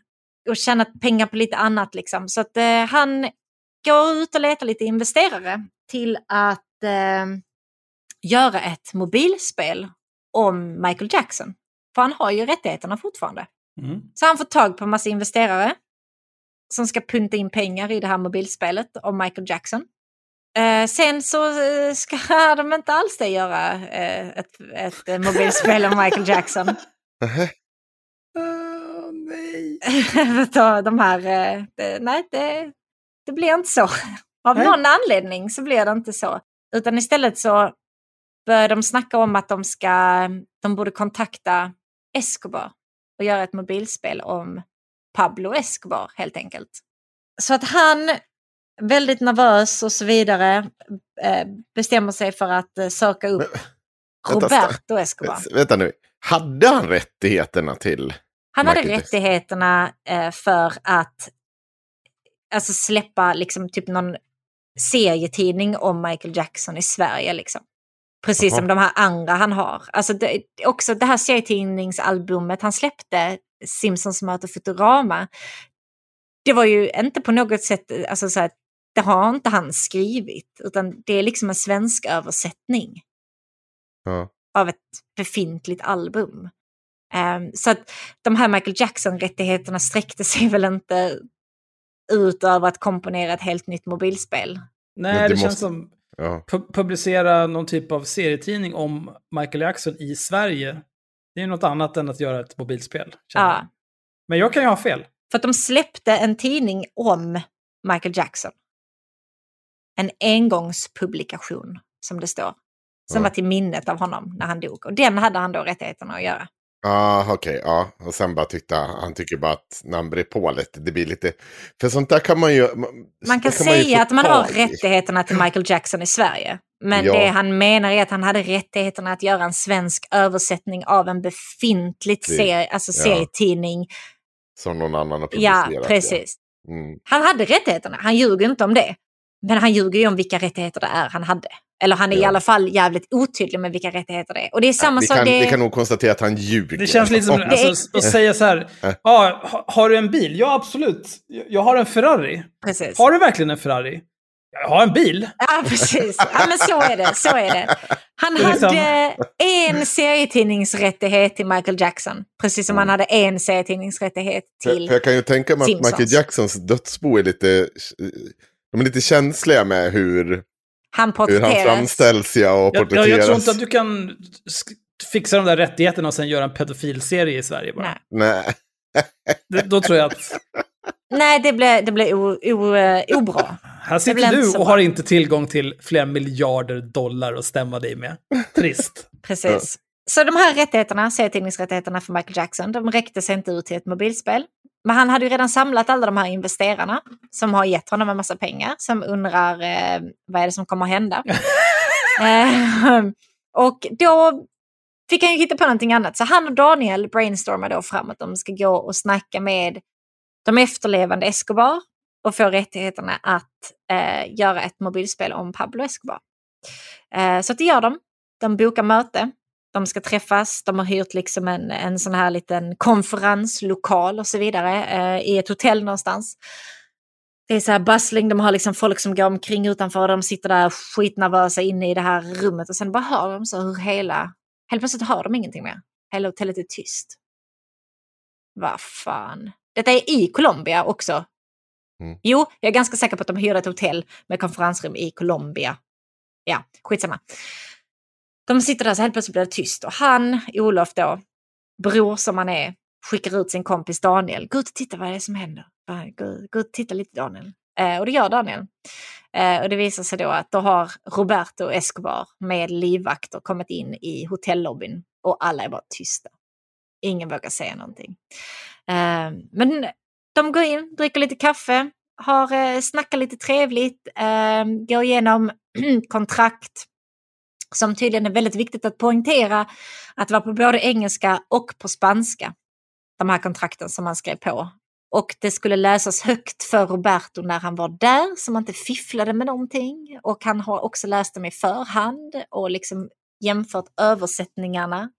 och tjänat pengar på lite annat. Liksom. Så att eh, han går ut och letar lite investerare till att eh, göra ett mobilspel om Michael Jackson. För han har ju rättigheterna fortfarande. Mm. Så han får tag på en massa investerare som ska punta in pengar i det här mobilspelet om Michael Jackson. Eh, sen så eh, ska de inte alls det göra eh, ett, ett eh, mobilspel om Michael Jackson. Nej. de här... eh, Det, nej, det, det blir inte så. Av Nej. någon anledning så blir det inte så. Utan istället så börjar de snacka om att de ska... De borde kontakta Escobar och göra ett mobilspel om Pablo Escobar helt enkelt. Så att han, väldigt nervös och så vidare, eh, bestämmer sig för att eh, söka upp vänta, Roberto Escobar. Vänta nu. Hade han rättigheterna till? Han hade Michael rättigheterna eh, för att alltså, släppa liksom, typ någon serietidning om Michael Jackson i Sverige. Liksom. Precis Jaha. som de här andra han har. Alltså, det, också det här serietidningsalbumet han släppte, Simpsons möter Futurama, det var ju inte på något sätt, alltså, så här, det har inte han skrivit, utan det är liksom en svensk översättning Ja. av ett befintligt album. Ehm, så att de här Michael Jackson-rättigheterna sträckte sig väl inte ut över att komponera ett helt nytt mobilspel. Nej, det, det känns måste- som Ja. pu- publicera någon typ av serietidning om Michael Jackson i Sverige. Det är något annat än att göra ett mobilspel. Ja, Men jag kan ju ha fel. för att de släppte en tidning om Michael Jackson. En engångspublikation, som det står. Som Ja. var till minnet av honom när han dog. Och den hade han då rättigheterna att göra. Ah, okej, ja. Och sen bara tyckte han, tycker bara att när han brer på lite, det blir lite... För sånt där kan man ju... Man kan det ju säga få att man har i. rättigheterna till Michael Jackson i Sverige. Men Ja. det han menar är att han hade rättigheterna att göra en svensk översättning av en befintligt Det- serie, alltså ja. serietidning. Som någon annan har Ja, publicerat. precis. Ja. Mm. Han hade rättigheterna, han ljuger inte om det. Men han ljuger ju om vilka rättigheter det är han hade. Eller han är i Ja. alla fall jävligt otydlig med vilka rättigheter det är. Och det är samma vi, sak. kan, det... vi kan nog konstatera att han ljuger. Det känns lite som Om- alltså, att säga så här. Ja, ha- har du en bil? Ja, absolut. Jag- har en Ferrari. Precis. Har du verkligen en Ferrari? Jag har en bil. Ja, precis. Ja, men så är det. Så är det. Han Det är liksom- hade en serietidningsrättighet till Michael Jackson. Precis som han hade en serietidningsrättighet För, till... för jag kan ju tänka mig att Simpsons. Michael Jacksons dödsbo är lite... De är lite känsliga med hur, Han hur han porträtteras. framställs ja, och Jag, jag, porträtteras. jag tror inte att du kan fixa de där rättigheterna och sen göra en pedofilserie i Sverige bara. Nej. Nej. Det, då tror jag att Nej, det blev, det blev o, o, eh, obra. här blir sitter du och har inte tillgång till flera miljarder dollar att stämma dig med. Trist. Precis. Så de här rättigheterna, serietidningsrättigheterna för Michael Jackson, de räckte sig inte ut till ett mobilspel. Men han hade ju redan samlat alla de här investerarna som har gett honom en massa pengar, som undrar eh, vad är det som kommer att hända. eh, och då fick han ju hitta på någonting annat. Så han och Daniel brainstormade då fram att de ska gå och snacka med de efterlevande Escobar och få rättigheterna att eh, göra ett mobilspel om Pablo Escobar. Eh, så det gör de. De bokar möte. De ska träffas. De har hyrt liksom en, en sån här liten konferenslokal och så vidare eh, i ett hotell någonstans. Det är så här bustling, de har liksom folk som går omkring utanför, de sitter där skitnervösa inne i det här rummet och sen bara hör de så hur hela, helt plötsligt hör de ingenting mer. Hela hotellet är tyst. Vad fan. Detta är i Colombia också. Mm. Jo, jag är ganska säker på att de hyrde ett hotell med konferensrum i Colombia. Ja, skitsamma. De sitter där så helt plötsligt blir det tyst och han, Olof då, bror som han är, skickar ut sin kompis Daniel. Gå ut och titta vad det är som händer. Gå, gå ut och titta lite Daniel. Eh, och det gör Daniel. Eh, och det visar sig då att då har Roberto Escobar med livvakter kommit in i hotellobbyn och alla är bara tysta. Ingen vågar säga någonting. Eh, men de går in, dricker lite kaffe, har, eh, snackar lite trevligt, eh, går igenom kontrakt som tydligen är väldigt viktigt att poängtera att det var på både engelska och på spanska. De här kontrakten som han skrev på. Och det skulle läsas högt för Roberto när han var där, så man inte fifflade med någonting. Och han har också läst dem i förhand och liksom jämfört översättningarna.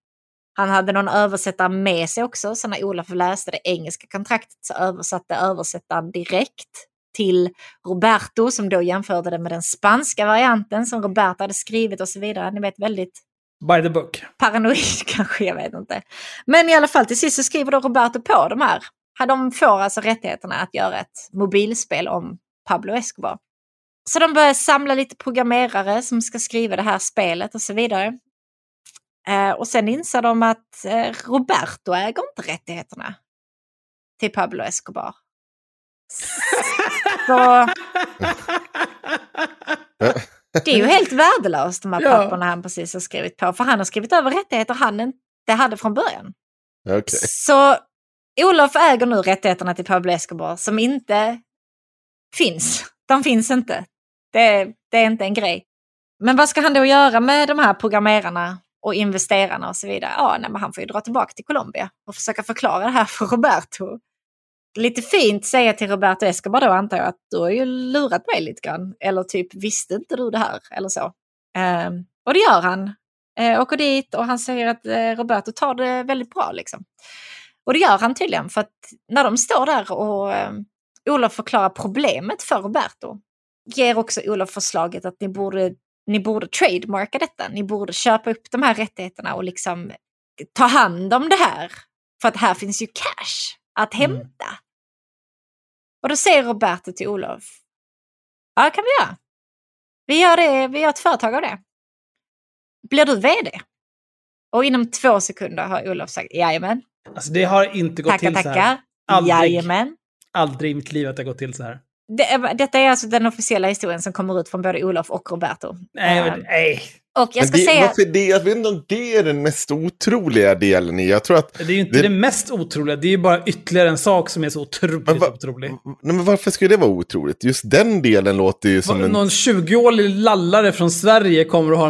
Han hade någon översättare med sig också, så när Olof läste det engelska kontraktet så översatte översättaren direkt till Roberto som då jämförde det med den spanska varianten som Roberto hade skrivit och så vidare. Ni vet väldigt By the book. paranoid kanske, jag vet inte. Men i alla fall till sist så skriver då Roberto på de här. De får alltså rättigheterna att göra ett mobilspel om Pablo Escobar. Så de börjar samla lite programmerare som ska skriva det här spelet och så vidare. Eh, och sen inser de att eh, Roberto äger inte rättigheterna. till Pablo Escobar. Så det är ju helt värdelöst de här Ja. papperna han precis har skrivit på. För han har skrivit över rättigheter han inte hade från början. Okej. Så Olof äger nu rättigheterna till Pablo Escobar som inte finns. De finns inte. Det, det är inte en grej. Men vad ska han då göra med de här programmerarna och investerarna och så vidare? Ja, nej, han får ju dra tillbaka till Colombia och försöka förklara det här för Roberto. Lite fint säga till Roberto Escobar då antar jag att du har ju lurat mig lite grann. Eller typ visste inte du det här eller så. Ehm, och det gör han. Eh, åker dit och han säger att eh, Roberto tar det väldigt bra liksom. Och det gör han tydligen för att när de står där och eh, Olof förklarar problemet för Roberto ger också Olof förslaget att ni borde, ni borde trademarka detta. Ni borde köpa upp de här rättigheterna och liksom ta hand om det här. För att här finns ju cash att hämta. Och då säger Roberto till Olof. Ja, kan vi göra. Vi gör, det, vi gör ett företag av det. Blir du vd? Och inom två sekunder har Olof sagt jajamän. Alltså det har inte gått Tackar, till så här. tackar. Aldrig. Jajamän. Aldrig i mitt liv att det har gått till så här. Det, detta är alltså den officiella historien som kommer ut från både Olof och Roberto. Nej, men, nej. och jag ska det, säga... varför det, jag vet inte om det är den mest otroliga delen i. Jag tror att... Det är ju inte Det- det, mest otroliga, det är ju bara ytterligare en sak som är så otroligt Men va- otrolig. Nej, men varför skulle det vara otroligt? Just den delen låter ju som Va- en... Någon 20-årig lallare från Sverige kommer att ha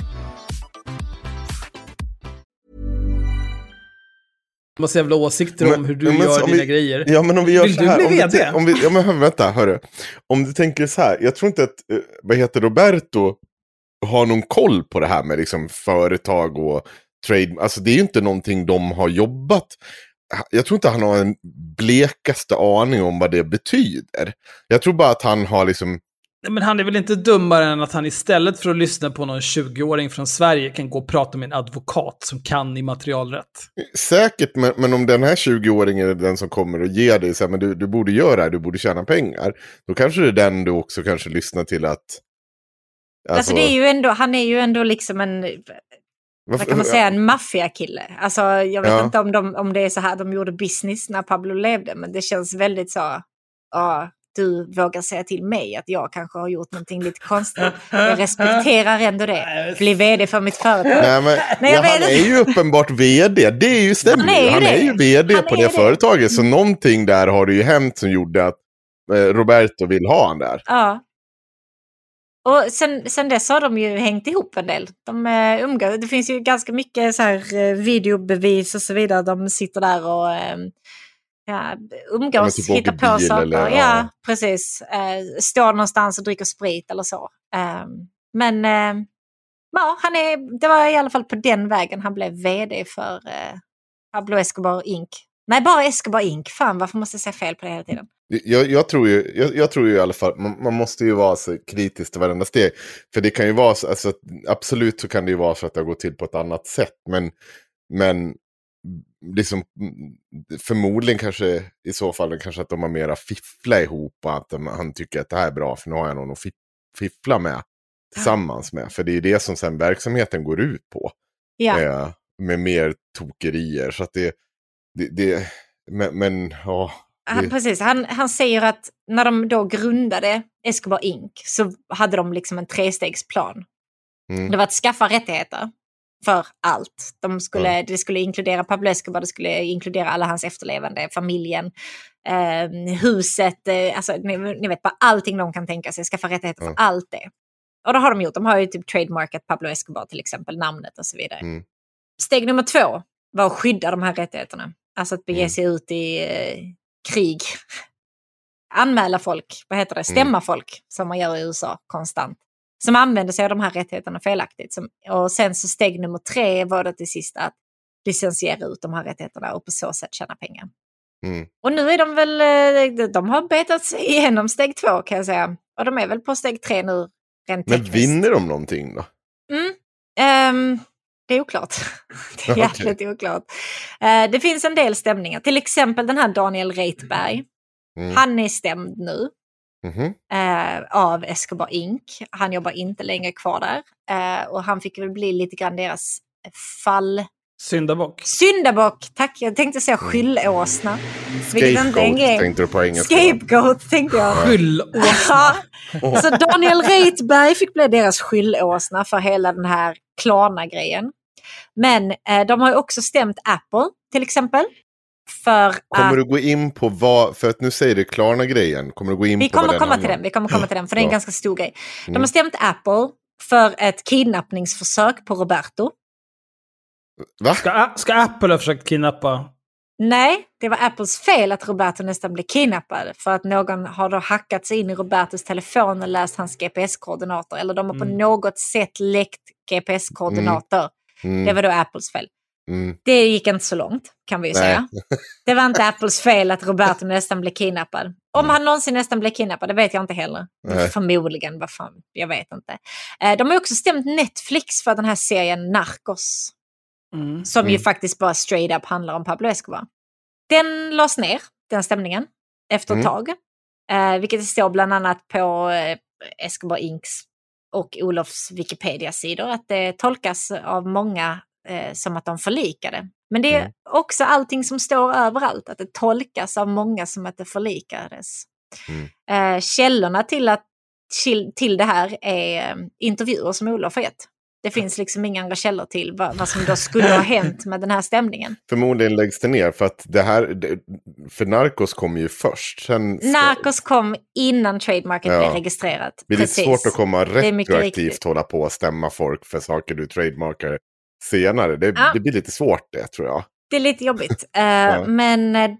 Massa jävla åsikter om hur du men gör om dina vi, grejer. Ja, men om vi gör Vill så du här. bli om vd? Vi, om vi, ja, men vänta, hörru. Om du tänker så här. Jag tror inte att, eh, vad heter Roberto, har någon koll på det här med liksom företag och trade. Alltså det är ju inte någonting de har jobbat. Jag tror inte han har en blekaste aning om vad det betyder. Jag tror bara att han har liksom Nej, Men han är väl inte dummare än att han istället för att lyssna på någon 20-åring från Sverige kan gå och prata med en advokat som kan immaterialrätt. Säkert, men, men om den här 20-åringen är den som kommer och ger dig så här, men du, du borde göra det här, du borde tjäna pengar. Då kanske det är den du också kanske lyssnar till att... Alltså, det är ju ändå, han är ju ändå liksom en, vad kan man säga, en maffiakille. Alltså jag vet Ja. inte om, de, om det är så här de gjorde business när Pablo levde, men det känns väldigt så, ja, du vågar säga till mig att jag kanske har gjort någonting lite konstigt. Jag respekterar ändå det. Bli vd för mitt företag. Nej, men, Nej, jag ja, han är ju uppenbart vd. Det är ju stämmer. Han är ju han det. är ju vd Han på det det. företaget. Så någonting där har det ju hänt som gjorde att eh, Roberto vill ha han där. Ja. Och sen, sen dess har de ju hängt ihop en del. De uh, umgås. Det finns ju ganska mycket så här, eh, videobevis och så vidare. De sitter där och eh, ja, umgås, typ hittar åker på bil saker. eller, ja. ja. precis. Uh, står någonstans och dricker sprit eller så. Eh, men eh, ja, han är, det var i alla fall på den vägen han blev vd för uh, Pablo Escobar Inc. Nej, bara Escobar Inc. Fan, varför måste jag säga fel på det hela tiden? Jag, jag, tror ju, jag, jag tror ju i alla fall, man, man måste ju vara så kritisk till varenda steg. För det kan ju vara så, alltså, absolut så kan det ju vvara så att det har gått till på ett annat sätt. Men, men liksom, förmodligen kanske i så fall kanske att de har mera fiffla ihop och att de, han tycker att det här är bra för nu har jag någon att fi- fiffla med tillsammans med. För det är det som sen verksamheten går ut på. Ja. Eh, med mer tokerier. Så att det, det, det men, men ja. Han, precis, han, han säger att när de då grundade Escobar Inc. så hade de liksom en trestegsplan. Mm. Det var att skaffa rättigheter. För allt. De skulle, Det skulle inkludera Pablo Escobar, det skulle inkludera alla hans efterlevande, familjen, eh, huset, eh, alltså, ni, ni vet bara allting de kan tänka sig, skaffa rättigheter för allt det. Och det har de gjort, de har ju typ trademarkat Pablo Escobar till exempel, namnet och så vidare. Mm. Steg nummer två var att skydda de här rättigheterna. Alltså att bege sig ut i eh, krig. Anmäla folk, vad heter det, stämma folk som man gör i USA konstant. Som använder sig av de här rättigheterna felaktigt. Som, och sen så steg nummer tre var det till sist att licensiera ut de här rättigheterna och på så sätt tjäna pengar. Mm. Och nu är de väl, eh, de har betat sig igenom steg två kan jag säga. Och de är väl på steg tre nu rent Men tekniskt. vinner de någonting då? Mm. Ehm, det är oklart. Det är jäkligt oklart. Eh, det finns en del stämningar. Till exempel den här Daniel Reitberg. Mm. Han är stämd nu Mhm. eh, av Escobar Inc. Han jobbar inte längre kvar där. Eh, och han fick väl bli lite grann deras fall... Syndabock. Syndabock, tack. Jag tänkte säga skyllåsna. Är en Scapegoat tänkte du på engelska. Scapegoat tänkte jag. Skyllåsna. Ja. Så Daniel Reitberg fick bli deras skyllåsna för hela den här Klarna-grejen. Men eh, de har ju också stämt Apple till exempel. För Kommer att du gå in på vad, för att nu säger du Klarna-grejen, kommer du gå in vi på vad kommer den komma till handlar den, vi kommer komma till den för det är en ganska stor grej. De Mm. har stämt Apple för ett kidnappningsförsök på Roberto. Va? Ska, ska Apple ha försökt kidnappa? Nej, det var Apples fel att Roberto nästan blev kidnappad. För att någon har då hackat sig in i Robertos telefon och läst hans GPS-koordinater. Eller de har på Mm. något sätt läckt GPS-koordinater. Mm. Det var då Apples fel. Mm. Det gick inte så långt, kan vi ju Nej. säga. Det var inte Apples fel att Roberto nästan blev kidnappad. Om han någonsin nästan blev kidnappad, det vet jag inte heller. Nej. Förmodligen, vad fan, jag vet inte. Eh, De har också stämt Netflix för den här serien Narcos. Mm. Som ju Mm. faktiskt bara straight up handlar om Pablo Escobar. Den lades ner, den stämningen, efter ett Mm. tag. Eh, vilket det står bland annat på eh, Escobar Incs och Olofs Wikipedia-sidor. Att det tolkas av många eh, som att de förlikade. Men det är Mm. också allting som står överallt. Att det tolkas av många som att det förlikades. Mm. Eh, källorna till, att, till, till det här är eh, intervjuer som Olof har gett. Det finns liksom inga andra källor till vad, vad som då skulle ha hänt med den här stämningen. Förmodligen läggs det ner för att det här, för Narcos kom ju först. Sen Narcos kom innan trademarket Ja. blev registrerat. det blir lite svårt att komma är retroaktivt hålla på och stämma folk för saker du trademarkar senare. Det, Ja. det blir lite svårt det tror jag. Det är lite jobbigt. Eh, Men eh,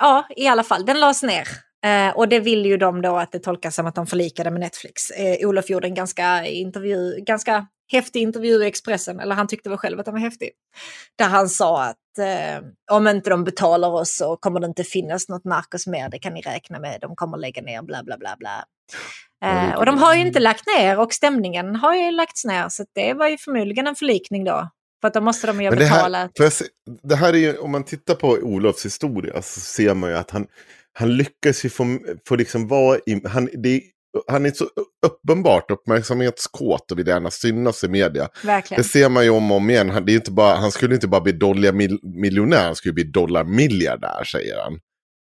ja, i alla fall, den lades ner. Eh, och det vill ju de då att det tolkas som att de förlikade med Netflix. Eh, Olof gjorde en ganska, intervju, ganska häftig intervju i Expressen, eller han tyckte väl själv att den var häftig. Där han sa att eh, om inte de betalar oss så kommer det inte finnas något Narcos mer, det kan ni räkna med, de kommer lägga ner, bla bla bla bla. Eh, och de har ju inte lagt ner och stämningen har ju lagts ner, så det var ju förmodligen en förlikning då. För då måste de ju Men det betala. här, får jag se, det här är ju, om man tittar på Olofs historia så ser man ju att han, han lyckas ju få, få liksom vara i, han, det, han är så uppenbart uppmärksamhetskåt och vill gärna synas i media. Verkligen. Det ser man ju om och om igen. Han, det är inte bara, han skulle inte bara bli mil, miljonär, han skulle bli dollarmiljardär säger han.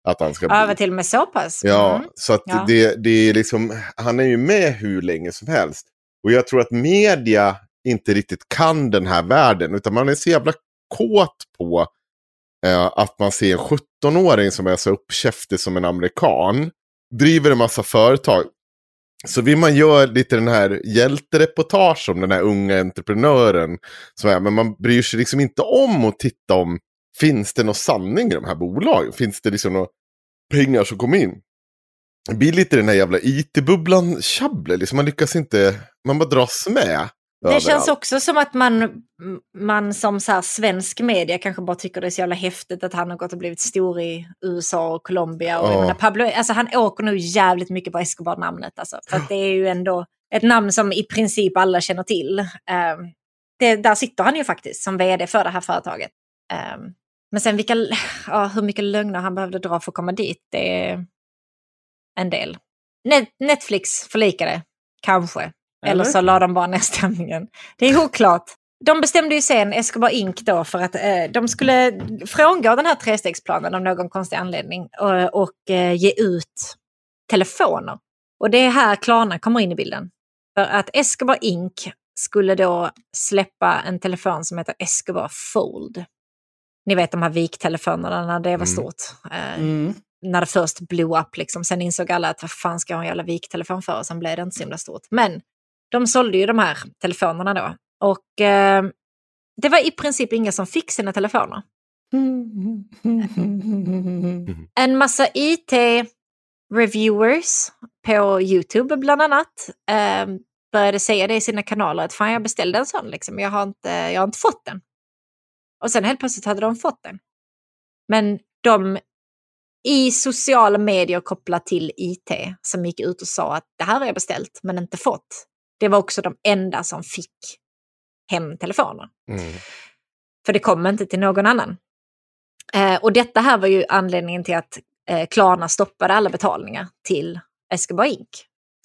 Att han ska bli. Ja, till och med så pass. Ja, Mm. så att Ja. Det, det är liksom, han är ju med hur länge som helst. Och jag tror att media inte riktigt kan den här världen, utan man är så jävla kåt på eh, att man ser en 17-åring som är så uppkäftig som en amerikan, driver en massa företag. Så vill man göra lite den här hjältereportage om den här unga entreprenören. Som är, men man bryr sig liksom inte om att titta om, finns det någon sanning i de här bolagen? Finns det liksom några pengar som kommer in? Det blir lite den här jävla IT-bubblan tjabblet, liksom man lyckas inte, man bara dras med. Det känns också som att man, man som så svensk media kanske bara tycker det är så jävla häftigt att han har gått och blivit stor i USA och Colombia. Och menar, Pablo, alltså han åker nog jävligt mycket på Escobar-namnet. Alltså, för det är ju ändå ett namn som i princip alla känner till. Ehm, det, där sitter han ju faktiskt som vd för det här företaget. Ehm, men sen vilka, ja, hur mycket lögner han behövde dra för att komma dit, det är en del. Net, Netflix förlikade, kanske. Eller så la de bara ner stämningen. Det är oklart. De bestämde ju sen, Escobar Inc. då, för att eh, de skulle frångå den här trestegsplanen av någon konstig anledning och, och eh, ge ut telefoner. Och det är här Klarna kommer in i bilden. För att Escobar Inc. skulle då släppa en telefon som heter Escobar Fold. Ni vet de här viktelefonerna när det var Mm. stort. Eh, Mm. När det först blew up liksom. Sen insåg alla att vad fan ska jag ha en jävla viktelefon för? Och sen blev det inte så himla stort. Men de sålde ju de här telefonerna då. Och eh, det var i princip inga som fick sina telefoner. En massa IT-reviewers på YouTube bland annat eh, började säga det i sina kanaler att fan jag beställde en sån liksom, jag har inte, jag har inte fått den. Och sen helt plötsligt hade de fått den. Men de i sociala medier kopplat till IT som gick ut och sa att det här har jag beställt men inte fått. Det var också de enda som fick hem telefoner. Mm. För det kom inte till någon annan. Eh, och detta här var ju anledningen till att eh, Klarna stoppade alla betalningar till Escobar Inc.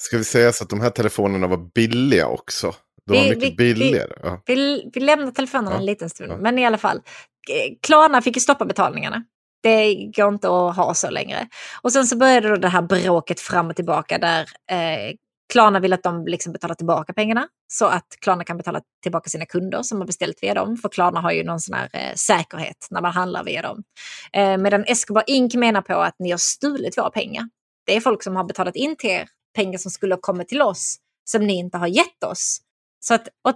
Ska vi säga så att de här telefonerna var billiga också? De var Vi- mycket vi- vi- billigare. Ja. Vi, vi lämnar telefonerna Ja, en liten stund, ja. men i alla fall. eh, Klarna fick ju stoppa betalningarna. Det går inte att ha så längre. Och sen så började då det här bråket fram och tillbaka där eh, Klarna vill att de liksom betalar tillbaka pengarna så att Klarna kan betala tillbaka sina kunder som har beställt via dem. För Klarna har ju någon sån här eh, säkerhet när man handlar via dem. Eh, medan Escobar Inc menar på att ni har stulit våra pengar. Det är folk som har betalat in till er pengar som skulle ha kommit till oss som ni inte har gett oss. Så att och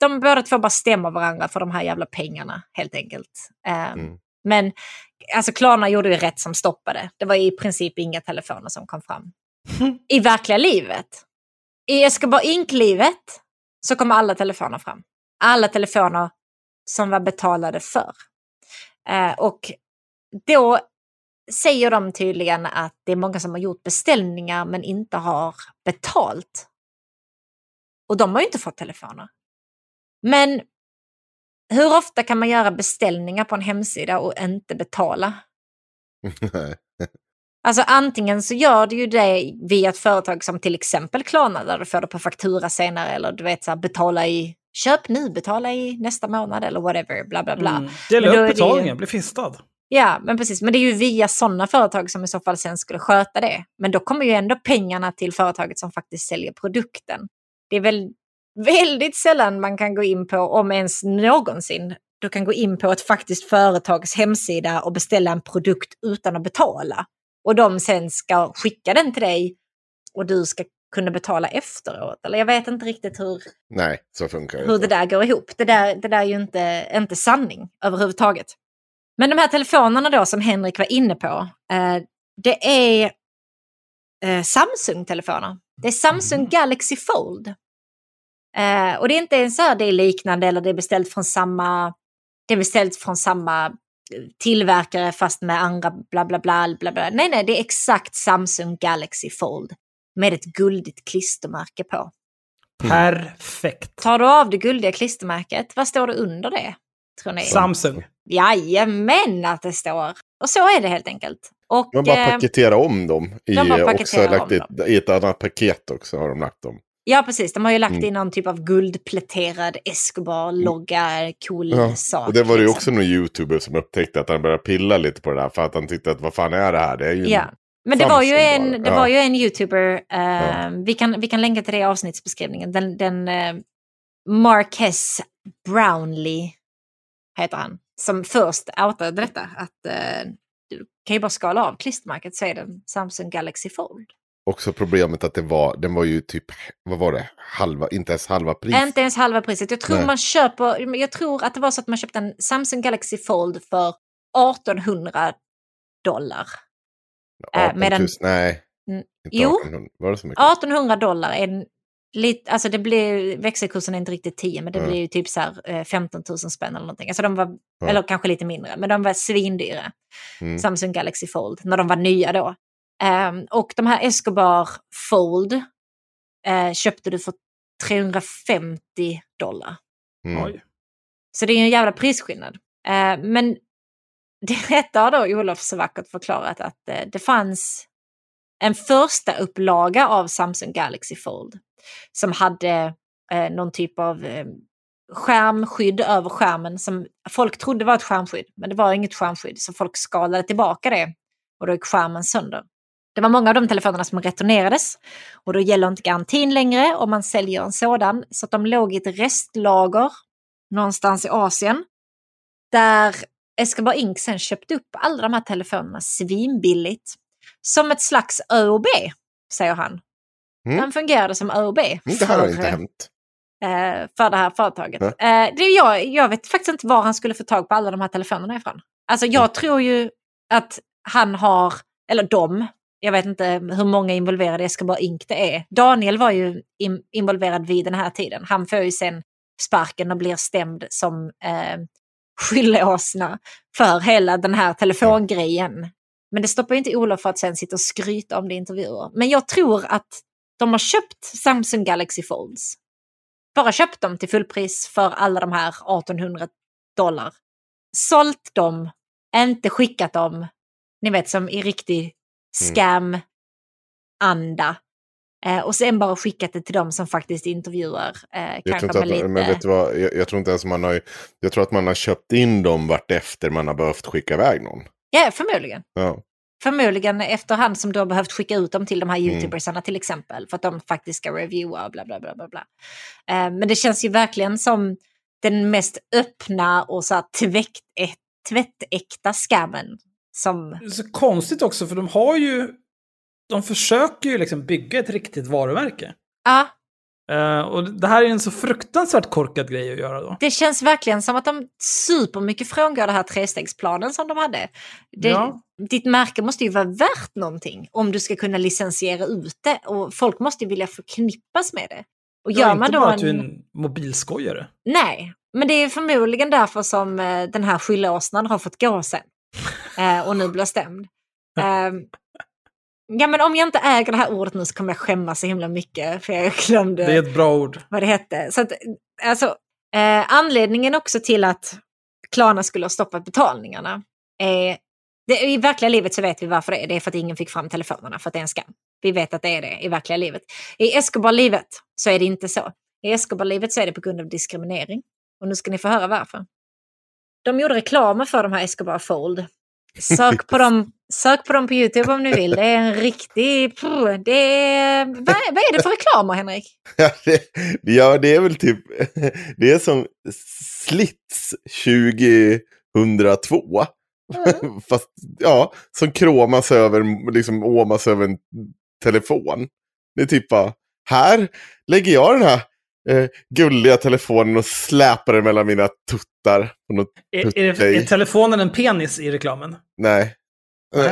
de båda två bara stämmer varandra för de här jävla pengarna helt enkelt. Eh, Mm. Men alltså Klarna gjorde ju rätt som stoppade. Det var i princip inga telefoner som kom fram. I verkliga livet. I Escobar Inc-livet så kom alla telefoner fram. Alla telefoner som var betalade för. Eh, och då säger de tydligen att det är många som har gjort beställningar men inte har betalt. Och de har ju inte fått telefoner. Men hur ofta kan man göra beställningar på en hemsida och inte betala? Alltså antingen så gör du ju det via ett företag som till exempel Klarna där du får det på faktura senare eller du vet så här, betala i köp nu, betala i nästa månad eller whatever, bla bla bla. Mm. Dela upp det ju- betalningen, bli fistad. Ja, men precis. Men det är ju via sådana företag som i så fall sen skulle sköta det. Men då kommer ju ändå pengarna till företaget som faktiskt säljer produkten. Det är väl väldigt sällan man kan gå in på, om ens någonsin, du kan gå in på ett faktiskt företags hemsida och beställa en produkt utan att betala. Och de sen ska skicka den till dig och du ska kunna betala efteråt. Eller jag vet inte riktigt hur, Nej, så funkar det hur det där går ihop. Det där, det där är ju inte, inte sanning överhuvudtaget. Men de här telefonerna då som Henrik var inne på, eh, det är eh, Samsung-telefoner. Det är Samsung Galaxy Fold. Eh, och det är inte ens så här det är liknande eller det är beställt från samma, det är beställt från samma tillverkare fast med andra bla bla bla bla bla. Nej, nej, det är exakt Samsung Galaxy Fold med ett guldigt klistermärke på. Perfekt. Tar du av det guldiga klistermärket, vad står det under det? Tror ni? Samsung. Jajamän att det står. Och så är det helt enkelt. Och, De bara eh, paketerar om dem. I, de bara också paketerar lagt om i, i ett annat paket också har de lagt dem. Ja, precis. De har ju lagt Mm. in någon typ av guldpläterad Escobar-logga, cool Ja, sak. och det var ju liksom. också någon youtuber som upptäckte att han började pilla lite på det där. För att han tyckte att vad fan är det här? Det är ju Ja. Men det var ju en, det Ja. var ju en youtuber, eh, Ja. vi, kan, vi kan länka till det i avsnittsbeskrivningen, den, den eh, Marquez Brownlee heter han, som först outade detta, att eh, du kan ju bara skala av klistermärket så är det Samsung Galaxy Fold. Också problemet att det var, den var ju typ, vad var det, halva, inte ens halva pris. Inte ens halva priset. Jag tror Nej. man köper, jag tror att det var så att man köpte en Samsung Galaxy Fold för 1800 dollar. 18 000, medan- nej. Mm, Inte jo. 1800, var det så mycket? 1800 dollar är en, lite, alltså det blir, växelkursen är inte riktigt 10 men det Mm. blir ju typ så här eh, 15 000 spänn eller någonting. Alltså de var, Ja. eller kanske lite mindre, men de var svindyra. Mm. Samsung Galaxy Fold, när de var nya då. Ehm, och de här Escobar Fold eh, köpte du för 350 dollar. Mm. Oj. Så det är en jävla prisskillnad. Eh, men detta har då Olof så vackert förklarat att eh, det fanns en första upplaga av Samsung Galaxy Fold som hade eh, någon typ av eh, skärmskydd över skärmen som folk trodde var ett skärmskydd, men det var inget skärmskydd, så folk skalade tillbaka det och då gick skärmen sönder. Det var många av de telefonerna som returnerades och då gäller inte garantin längre om man säljer en sådan. Så de låg i ett restlager någonstans i Asien. Där Escobar Inc sen köpte upp alla de här telefonerna svinbilligt. Som ett slags ÖoB, säger han. Mm. Den fungerade som ÖoB. Mm, Det här har inte hänt. eh, för det här företaget. Eh, det jag, jag vet faktiskt inte var han skulle få tag på alla de här telefonerna ifrån. Alltså jag Mm. tror ju att han har, eller de, jag vet inte hur många involverade i Escobar Inc det är. Daniel var ju in, involverad vid den här tiden. Han får ju sen sparken och blir stämd som eh, skylleåsna för hela den här telefongrejen. Men det stoppar ju inte Olof för att sen sitta och skryta om det i intervjuer. Men jag tror att de har köpt Samsung Galaxy Folds. Bara köpt dem till fullpris för alla de här 1800 dollar. Sålt dem, inte skickat dem, ni vet som i riktig scam-anda. Eh, och sen bara skickat det till dem som faktiskt intervjuar. Eh, Jag tror, inte att, lite... man- men vet du vad, jag, jag tror inte ens man har, jag tror att man har köpt in dem vart efter man har behövt skicka iväg någon. Ja, förmodligen. Ja. Förmodligen efterhand som du har behövt skicka ut dem till de här Mm. youtubersarna till exempel. För att de faktiskt ska reviewa och bla bla bla. bla, bla. Eh, men det känns ju verkligen som den mest öppna och så här tvätt, tvättäkta scammen. Som, Det är så konstigt också, för de har ju... De försöker ju liksom bygga ett riktigt varumärke. ja, Eh, och det här är en så fruktansvärt korkad grej att göra då. det känns verkligen som att de supermycket frångår det här trestegsplanen som de hade. Det, Ja. Ditt märke måste ju vara värt någonting om du ska kunna licensiera ut det. Och folk måste ju vilja förknippas med det. Och Ja, gör inte man då bara att du är en... en mobilskojare. Nej, men det är förmodligen därför som eh, den här skylleåsnan har fått gå sen. Eh, och nu blir stämd. Eh, ja, men om jag inte äger det här ordet nu så kommer jag skämmas så himla mycket. För jag glömde Det är ett bra ord. vad det hette. Så att, alltså, eh, anledningen också till att Klarna skulle ha stoppat betalningarna är det, I verkliga livet så vet vi varför det är. Det är för att ingen fick fram telefonerna, för att det är en skam. Vi vet att det är det i verkliga livet. I Escobar-livet så är det inte så. I Escobar-livet så är det på grund av diskriminering. Och nu ska ni få höra varför. De gjorde reklamer för de här Escobar Fold. Sök på dem, sök på dem på YouTube om ni vill. Det är en riktig... Det är, vad, är- vad är det för reklamer, Henrik? Ja, det, ja, det är väl typ, det är som Slits 2002. Fast, ja, som kromas över, liksom åmas över en telefon. Det är typ bara, här lägger jag den här eh, gulliga telefonen och släpar den mellan mina tuttar. Är, är, det, är telefonen en penis i reklamen? Nej.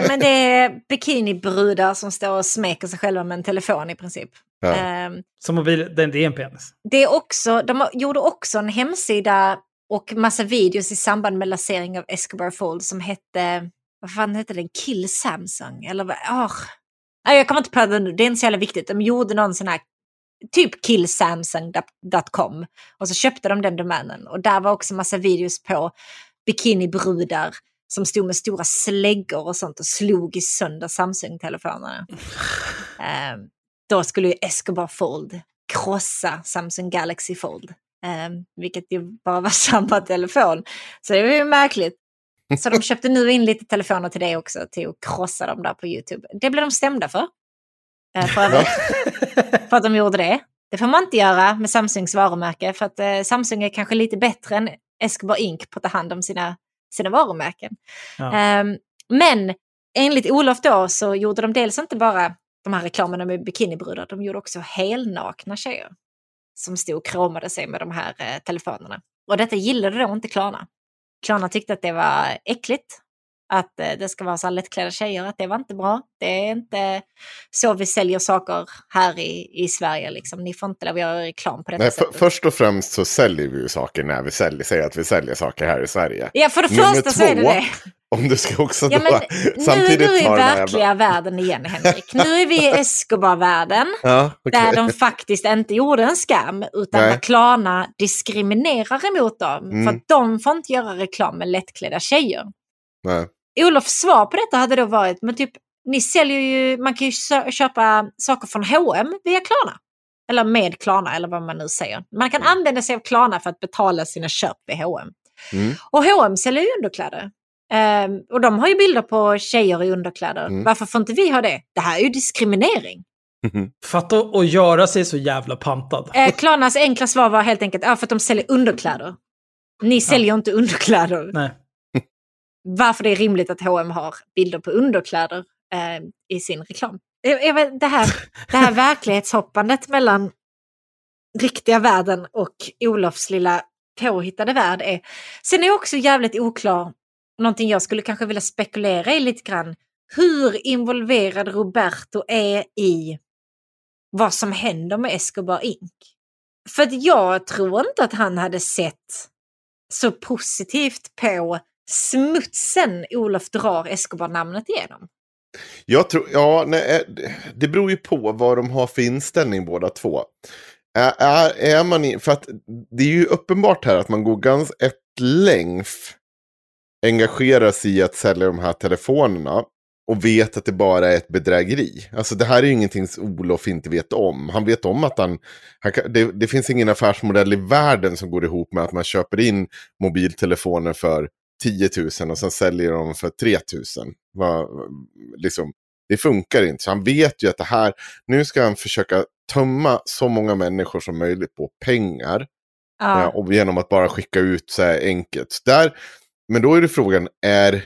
Men det är bikinibrudar som står och smeker sig själva med en telefon i princip. Ja. Ehm, Som mobil, det, är en penis. det är också, de har- gjorde också en hemsida och massa videos i samband med lansering av Escobar Fold som hette, vad fan hette den, Kill Samsung? Eller vad, oh. Nej, jag kommer inte på det nu, det är inte så jävla viktigt. De gjorde någon sån här, typ killsamsung.com och så köpte de den domänen. Och där var också massa videos på bikinibrudar som stod med stora släggor och sånt och slog i sönder Samsung-telefonerna. Ehm, då skulle ju Escobar Fold krossa Samsung Galaxy Fold. Ehm, vilket ju bara var samma telefon. Så det var ju märkligt. Så de köpte nu in lite telefoner till det också, till att krossa dem där på YouTube. Det blev de stämda för. Eh, för, övrigt. för att de gjorde det. Det får man inte göra med Samsungs varumärke, för att eh, Samsung är kanske lite bättre än Escobar Inc. på att ta hand om sina, sina varumärken. Ja. Ehm, men enligt Olof då så gjorde de dels inte bara de här reklamerna med bikinibrudar, de gjorde också helnakna tjejer som stod och kramade sig med de här eh, telefonerna. Och detta gillade då inte Klarna. Klarna tyckte att det var äckligt, att eh, det ska vara så lättklädda tjejer, att det var inte bra. Det är inte så vi säljer saker här i, i Sverige. Liksom. Ni får inte lov att göra reklam på Nej, för, sättet. först och främst så säljer vi ju saker när vi säljer, säger att vi säljer saker här i Sverige. Ja, för det Nummer första så är det två, det. Om du ska också Ja, då men nu är samtidigt du i ta den här verkliga jävla... världen igen, Henrik. Nu är vi i Escobar-världen. Ja, okej. Där de faktiskt inte gjorde en skam, utan Nej. där Klarna diskriminerar emot dem. Mm. För att de får inte göra reklam med lättklädda tjejer. Nej. Olofs svar på detta hade då varit, men typ, ni säljer ju, man kan ju köpa saker från H&M via Klarna. Eller med Klarna, eller vad man nu säger. Man kan använda sig av Klarna för att betala sina köp vid H&M. Mm. Och H&M säljer ju underkläder. Ehm, och de har ju bilder på tjejer i underkläder. Mm. Varför får inte vi ha det? Det här är ju diskriminering. Fatta att göra sig så jävla pantad. Eh, Klarnas enkla svar var helt enkelt ja, för att de säljer underkläder. Ni säljer inte underkläder. Nej. Varför det är rimligt att H&M har bilder på underkläder eh, i sin reklam. Det, här, det här verklighetshoppandet mellan riktiga världen och Olofs lilla påhittade värld är... Sen är också jävligt oklar, någonting jag skulle kanske vilja spekulera i lite grann, hur involverad Roberto är i vad som händer med Escobar Inc. För jag tror inte att han hade sett så positivt på smutsen Olof drar Escobar-namnet igenom. Jag tror, ja, nej, eh, det beror ju på vad de har för inställning båda två. Är, är, man i, för att det är ju uppenbart här att man går ganska ett längf engagerar sig i att sälja de här telefonerna och vet att det bara är ett bedrägeri. Alltså det här är ju ingenting som Olof inte vet om. Han vet om att han, han det, det finns ingen affärsmodell i världen som går ihop med att man köper in mobiltelefoner för 10 000 och sen säljer dem för 3 000. Va, liksom, det funkar inte. Så han vet ju att det här, nu ska han försöka tömma så många människor som möjligt på pengar. Ja. Ja, och genom att bara skicka ut så här enkelt. Så Där, men då är det frågan, är,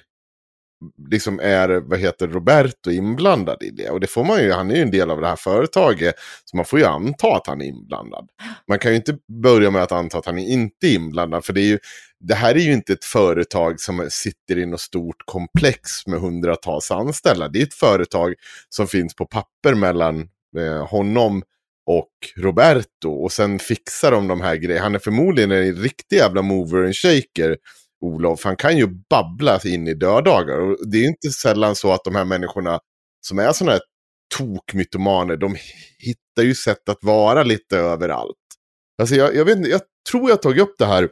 liksom är vad heter Roberto inblandad i det? Och det får man ju, han är ju en del av det här företaget. Så man får ju anta att han är inblandad. Man kan ju inte börja med att anta att han är inte inblandad. För det, är ju, det här är ju inte ett företag som sitter i något stort komplex med hundratals anställda. Det är ett företag som finns på papper mellan eh, honom och Roberto. Och sen fixar de de här grejerna. Han är förmodligen en riktig jävla mover and shaker. Olof, han kan ju babbla in i döddagar. Och det är inte sällan så att de här människorna som är sådana här tokmytomaner, de hittar ju sätt att vara lite överallt. Alltså jag, jag vet jag tror jag tagit upp det här.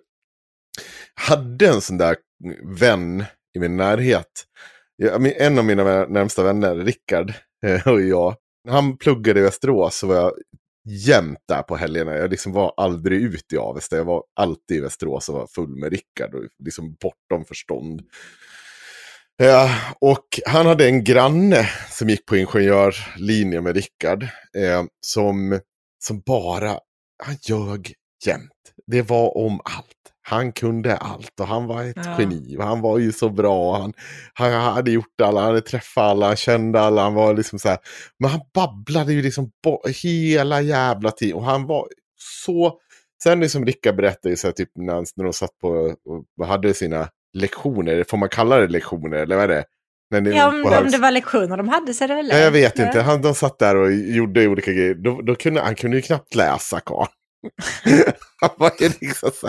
Hade en sån där vän i min närhet. En av mina närmsta vänner, Rickard eh, och jag. När han pluggade i Västerås så var jag jämt där på helgerna. Jag liksom var aldrig ute i Avesta. Jag var alltid i Västerås och var full med Rickard. Och liksom bortom förstånd. Eh, och han hade en granne som gick på ingenjörlinjen med Rickard. Eh, som, som bara, han ljög jämt. Det var om allt. Han kunde allt och han var ett Ja. geni. Han var ju så bra. Han, han hade gjort alla, han hade träffat alla, han kände alla. Han var liksom så här. Men han babblade ju liksom hela jävla tiden. Och han var så... Sen liksom Rickard berättade ju så här, typ när, när de satt på och hade sina lektioner. Får man kalla det lektioner eller vad är det? Ja, om, om det var lektioner de hade så är det väl Ja, jag vet inte. Han, de satt där och gjorde olika grejer. Då, då kunde, han kunde ju knappt läsa, karln. Han var liksom så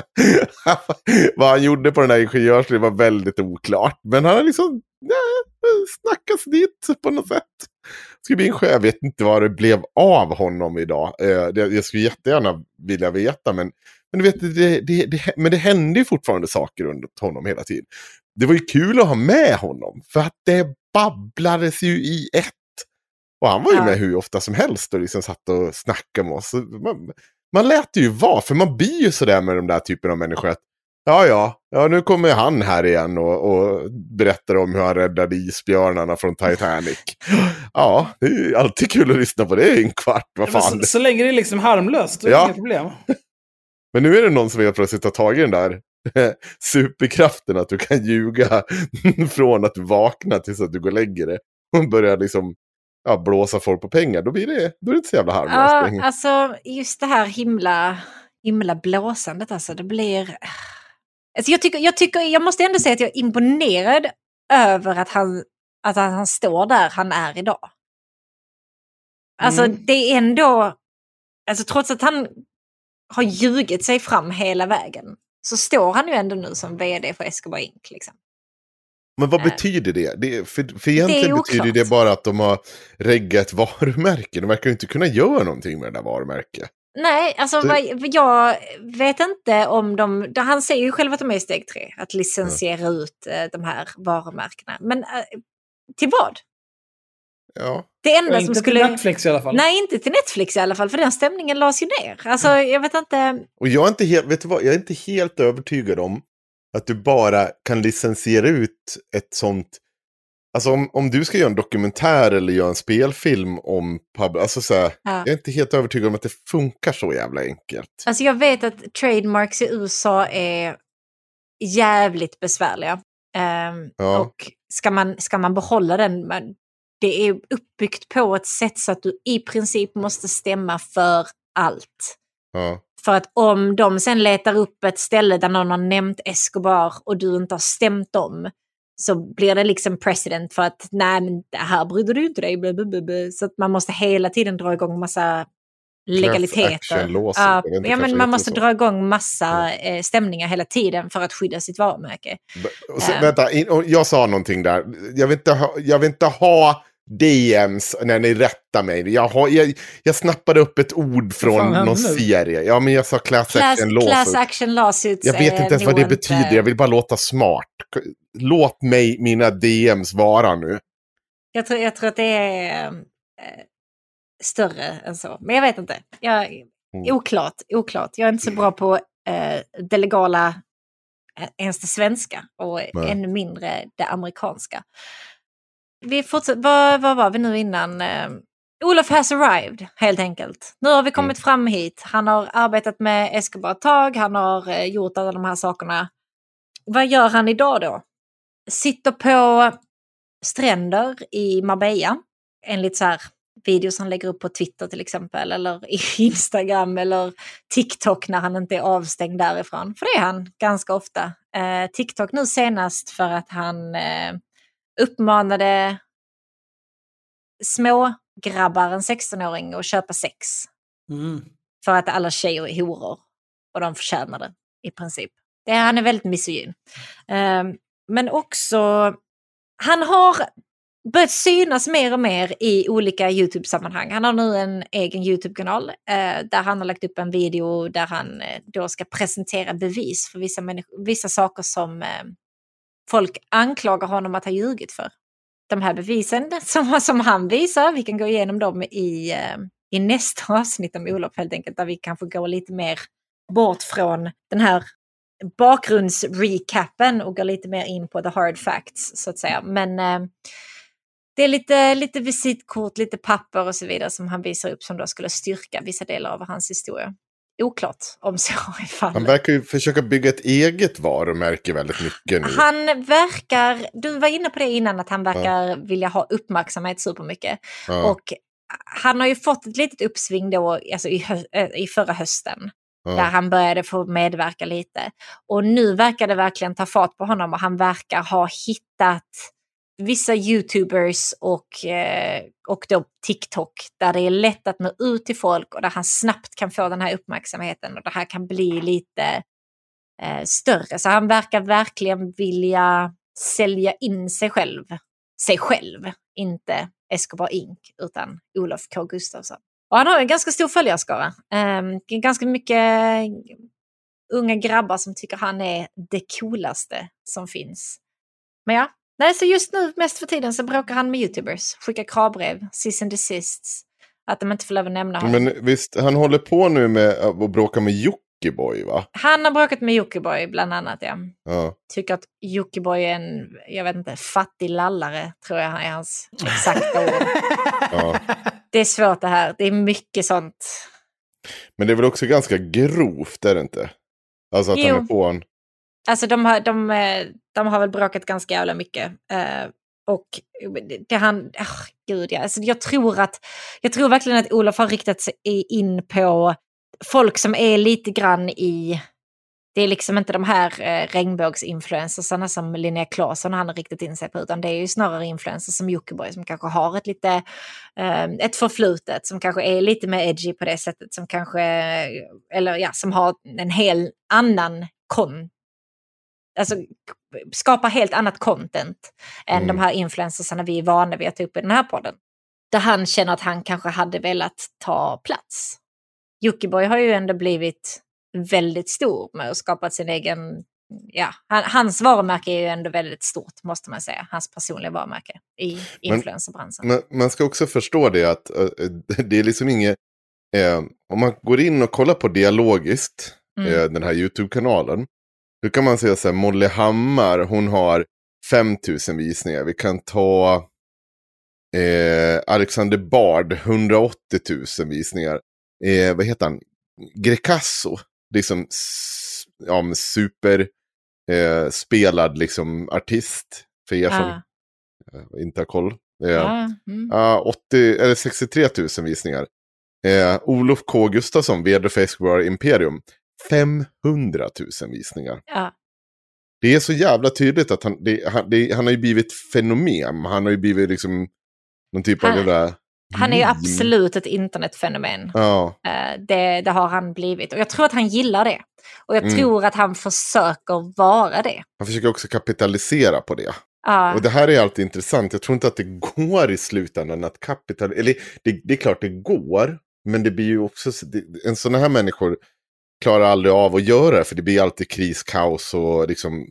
han var- Vad han gjorde på den här ingenjörslinjen var väldigt oklart. Men han har liksom nej, snackats dit på något sätt. Ska bli en sjö. Jag vet inte vad det blev av honom idag. Eh, jag skulle jättegärna vilja veta. Men, men, du vet, det, det, det, men det hände ju fortfarande saker runt honom hela tiden. Det var ju kul att ha med honom. För att det babblades ju i ett. Och han var ju Ja. med hur ofta som helst och liksom satt och snackade med oss. Man, man lät det ju vara, för man blir ju sådär med de där typen av människor. Att, ja, ja, ja, nu kommer han här igen och, och berättar om hur han räddade isbjörnarna från Titanic. Ja, det är alltid kul att lyssna på det i en kvart. Vad fan. så, så länge det är liksom harmlöst, då är det Ja. inga problem. Men nu är det någon som helt plötsligt har tagit den där superkraften att du kan ljuga från att du vaknar tills att du går och lägger dig. Och börjar liksom ja, blåsa folk på pengar. Då blir det, då är det inte så jävla harmlöst Ja, alltså just det här himla, himla blåsandet alltså, det blir... Alltså jag, tycker, jag, tycker, jag måste ändå säga att jag är imponerad över att han, att han står där han är idag. Alltså Mm. det är ändå, alltså trots att han har ljugit sig fram hela vägen, så står han ju ändå nu som vd för Escobar Inc. Liksom. Men vad Eh. betyder det? det för, för egentligen Det betyder oklart. det bara att de har reggat ett varumärke. De verkar ju inte kunna göra någonting med det där varumärket. Nej, alltså Det- vad, jag vet inte om de... Han säger ju själv att de är i steg tre, att licensiera ut eh, de här varumärkena. Men eh, till vad? Ja. Det enda Ja, som inte skulle... till Netflix i alla fall. Nej, inte till Netflix i alla fall, för den stämningen lades ju ner. Alltså, jag vet inte... Och jag är inte helt, vet du vad, jag är inte helt övertygad om att du bara kan licensiera ut ett sånt. Alltså om, om du ska göra en dokumentär eller göra en spelfilm om pub, alltså så här, Ja. jag är inte helt övertygad om att det funkar så jävla enkelt. Alltså jag vet att trademarks i USA är jävligt besvärliga. Ehm, Ja. Och ska man, ska man behålla den, det är uppbyggt på ett sätt så att du i princip måste stämma för allt. Ja. För att om de sen letar upp ett ställe där någon har nämnt Escobar och du inte har stämt dem så blir det liksom president för att nej men det här brydde du inte dig. bla, bla, bla, bla. Så att man måste hela tiden dra igång massa legaliteter. Ja, ja, men man måste så. dra igång massa eh, stämningar hela tiden för att skydda sitt varumärke. Sen, Eh. Vänta, jag sa någonting där. Jag vill inte ha, jag vill inte ha DMs när ni rättar mig. Jag, har, jag, jag snappade upp ett ord från någon nu? serie. Ja, men jag sa class, Class, action lawsuit. class action lawsuits Jag vet inte ens vad det betyder. Jag vill bara låta smart. Låt mig mina DMs vara nu. Jag tror, jag tror att det är eh, större än så. Men jag vet inte. Jag, Mm. oklart, oklart. Jag är inte så bra på eh, det legala, eh, ens det svenska och Nej. ännu mindre det amerikanska. Vi fortsätter, vad, vad var vi nu innan? Eh, Olof has arrived, helt enkelt. Nu har vi kommit fram hit. Han har arbetat med Escobar ett tag, han har eh, gjort alla de här sakerna. Vad gör han idag då? Sitter på stränder i Marbella. Enligt så här videos han lägger upp på Twitter till exempel. Eller i Instagram eller TikTok när han inte är avstängd därifrån. För det är han ganska ofta. Eh, TikTok nu senast för att han eh, uppmanade små grabbar, en 16-åring, att köpa sex. Mm. För att alla tjejer är horor. Och de förtjänar det i princip. Det, han är väldigt misogyn. Ehm, men också, han har börjat synas mer och mer i olika YouTube-sammanhang. Han har nu en egen YouTube-kanal eh, där han har lagt upp en video där han eh, då ska presentera bevis för vissa, vissa saker som eh, folk anklagar honom att ha ljugit för. De här bevisen som, som han visar, vi kan gå igenom dem i, eh, i nästa avsnitt om Olof helt enkelt, där vi kanske går lite mer bort från den här bakgrundsrecapen och går lite mer in på the hard facts så att säga. Men eh, det är lite, lite visitkort, lite papper och så vidare som han visar upp som då skulle styrka vissa delar av hans historia. Oklart om så är fallet. Han verkar ju försöka bygga ett eget varumärke väldigt mycket nu. Han verkar, du var inne på det innan, att han verkar vilja ha uppmärksamhet supermycket. Ja. Och han har ju fått ett litet uppsving då, alltså i, äh, i förra hösten. Ja. Där han började få medverka lite. Och nu verkar det verkligen ta fart på honom och han verkar ha hittat vissa YouTubers och, eh, och då TikTok där det är lätt att nå ut till folk och där han snabbt kan få den här uppmärksamheten och det här kan bli lite eh, större. Så han verkar verkligen vilja sälja in sig själv. Sig själv, inte Escobar Inc. utan Olof K Gustafsson. Och han har en ganska stor följarskara. Eh, ganska mycket unga grabbar som tycker han är det coolaste som finns. Men ja, nej så just nu mest för tiden så bråkar han med YouTubers. Skickar kravbrev, cease and desists. Att de inte får lov att nämna honom. Men visst, han håller på nu med att bråka med Jockiboi va? Han har bråkat med Jockiboi bland annat, ja. Ja. Tycker att Jockiboi är en, jag vet inte, fattig lallare, tror jag är hans exakta ord. ja. Det är svårt det här, det är mycket sånt. Men det är väl också ganska grovt, är det inte? Alltså att Jo. han är på en... Alltså de har, de, eh, de har väl bråkat ganska jävla mycket. Eh, och det han, oh, gud ja, alltså jag tror att, jag tror verkligen att Olof har riktat sig in på folk som är lite grann i, det är liksom inte de här eh, regnbågsinfluencersarna som Linnea Claesson han har riktat in sig på, utan det är ju snarare influencers som Jockiboi som kanske har ett lite, eh, ett förflutet, som kanske är lite mer edgy på det sättet, som kanske, eller ja, som har en hel annan kon alltså, skapar helt annat content än Mm. de här influencersarna vi är vana vid att ta upp i den här podden. Där han känner att han kanske hade velat ta plats. Jockiboi har ju ändå blivit väldigt stor med att skapat sin egen... Ja, han, hans varumärke är ju ändå väldigt stort, måste man säga. Hans personliga varumärke i influencerbranschen. Men man ska också förstå det att eh, det är liksom inget... Eh, om man går in och kollar på dialogiskt, Mm. eh, den här YouTube-kanalen. Då kan man säga så här, Molly Hammar, hon har 5000 visningar. Vi kan ta eh, Alexander Bard, 180 000 visningar. Eh, vad heter han? Grecasso, liksom ja, super eh, spelad liksom artist. För er som Ja. eh, inte har koll. Eh, Ja, mm. Ja, 80, eller 63 000 visningar. Eh, Olof K Gustafsson, vd för Escobar Imperium, 500 000 visningar. Ja. Det är så jävla tydligt att han, det, han, det, han har ju blivit fenomen. Han har ju blivit liksom någon typ av Han- jävla... Han är ju absolut ett internetfenomen. Ja, Eh, Det, det har han blivit. Och jag tror att han gillar det. Och jag Mm. tror att han försöker vara det. han försöker också kapitalisera på det. Ja. Och det här är alltid intressant. Jag tror inte att det går i slutändan att kapital... Eller det, det är klart det går. Men det blir ju också... så- Det, en sån här människor klarar aldrig av att göra det. För det blir alltid kris, kaos och liksom eh,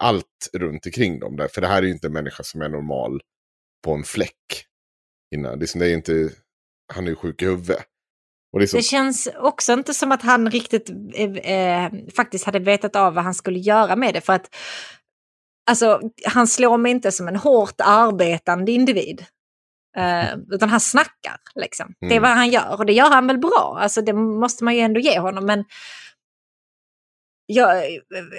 allt runt omkring dem. Där. För det här är ju inte en människa som är normal på en fläck. Innan. Det är, som- det är inte... Han är ju sjuk i huvudet. Och det så, Det känns också inte som att han riktigt eh, eh, faktiskt hade vetat av vad han skulle göra med det. För att alltså, han slår mig inte som en hårt arbetande individ. Eh, utan han snackar liksom. Det är Mm. vad han gör och det gör han väl bra. Alltså, det måste man ju ändå ge honom. Men jag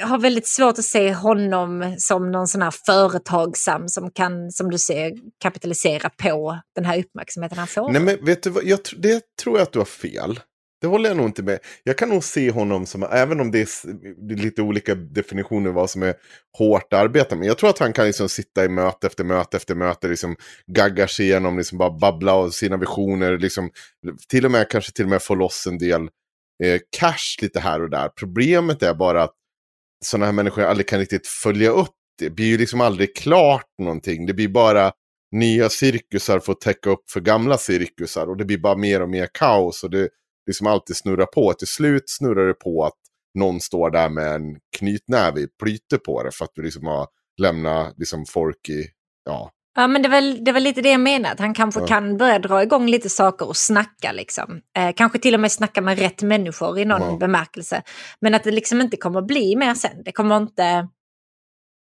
har väldigt svårt att se honom som någon sån här företagsam som kan, som du säger, kapitalisera på den här uppmärksamheten han får. Nej men vet du vad, jag, det tror jag att du har fel. Det håller jag nog inte med. Jag kan nog se honom som, även om det är, lite olika definitioner vad som är hårt arbete, men jag tror att han kan liksom sitta i möte efter möte efter möte, liksom gagga sig igenom, liksom bara babbla av sina visioner, liksom, till och med kanske till och med få loss en del eh, cash lite här och där. Problemet är bara att sådana här människor aldrig kan riktigt följa upp det. Det blir ju liksom aldrig klart någonting. Det blir bara nya cirkusar för att täcka upp för gamla cirkusar. Och det blir bara mer och mer kaos. Och det liksom alltid snurrar på. Till slut snurrar det på att någon står där med en knytnäve i plyte på det. För att du liksom har lämnat liksom folk i, ja, Ja, men det var, det var lite det jag menade. Att han kanske Ja. kan börja dra igång lite saker och snacka. Liksom. Eh, kanske till och med snacka med rätt människor i någon Ja. bemärkelse. Men att det liksom inte kommer bli mer sen. Det kommer inte...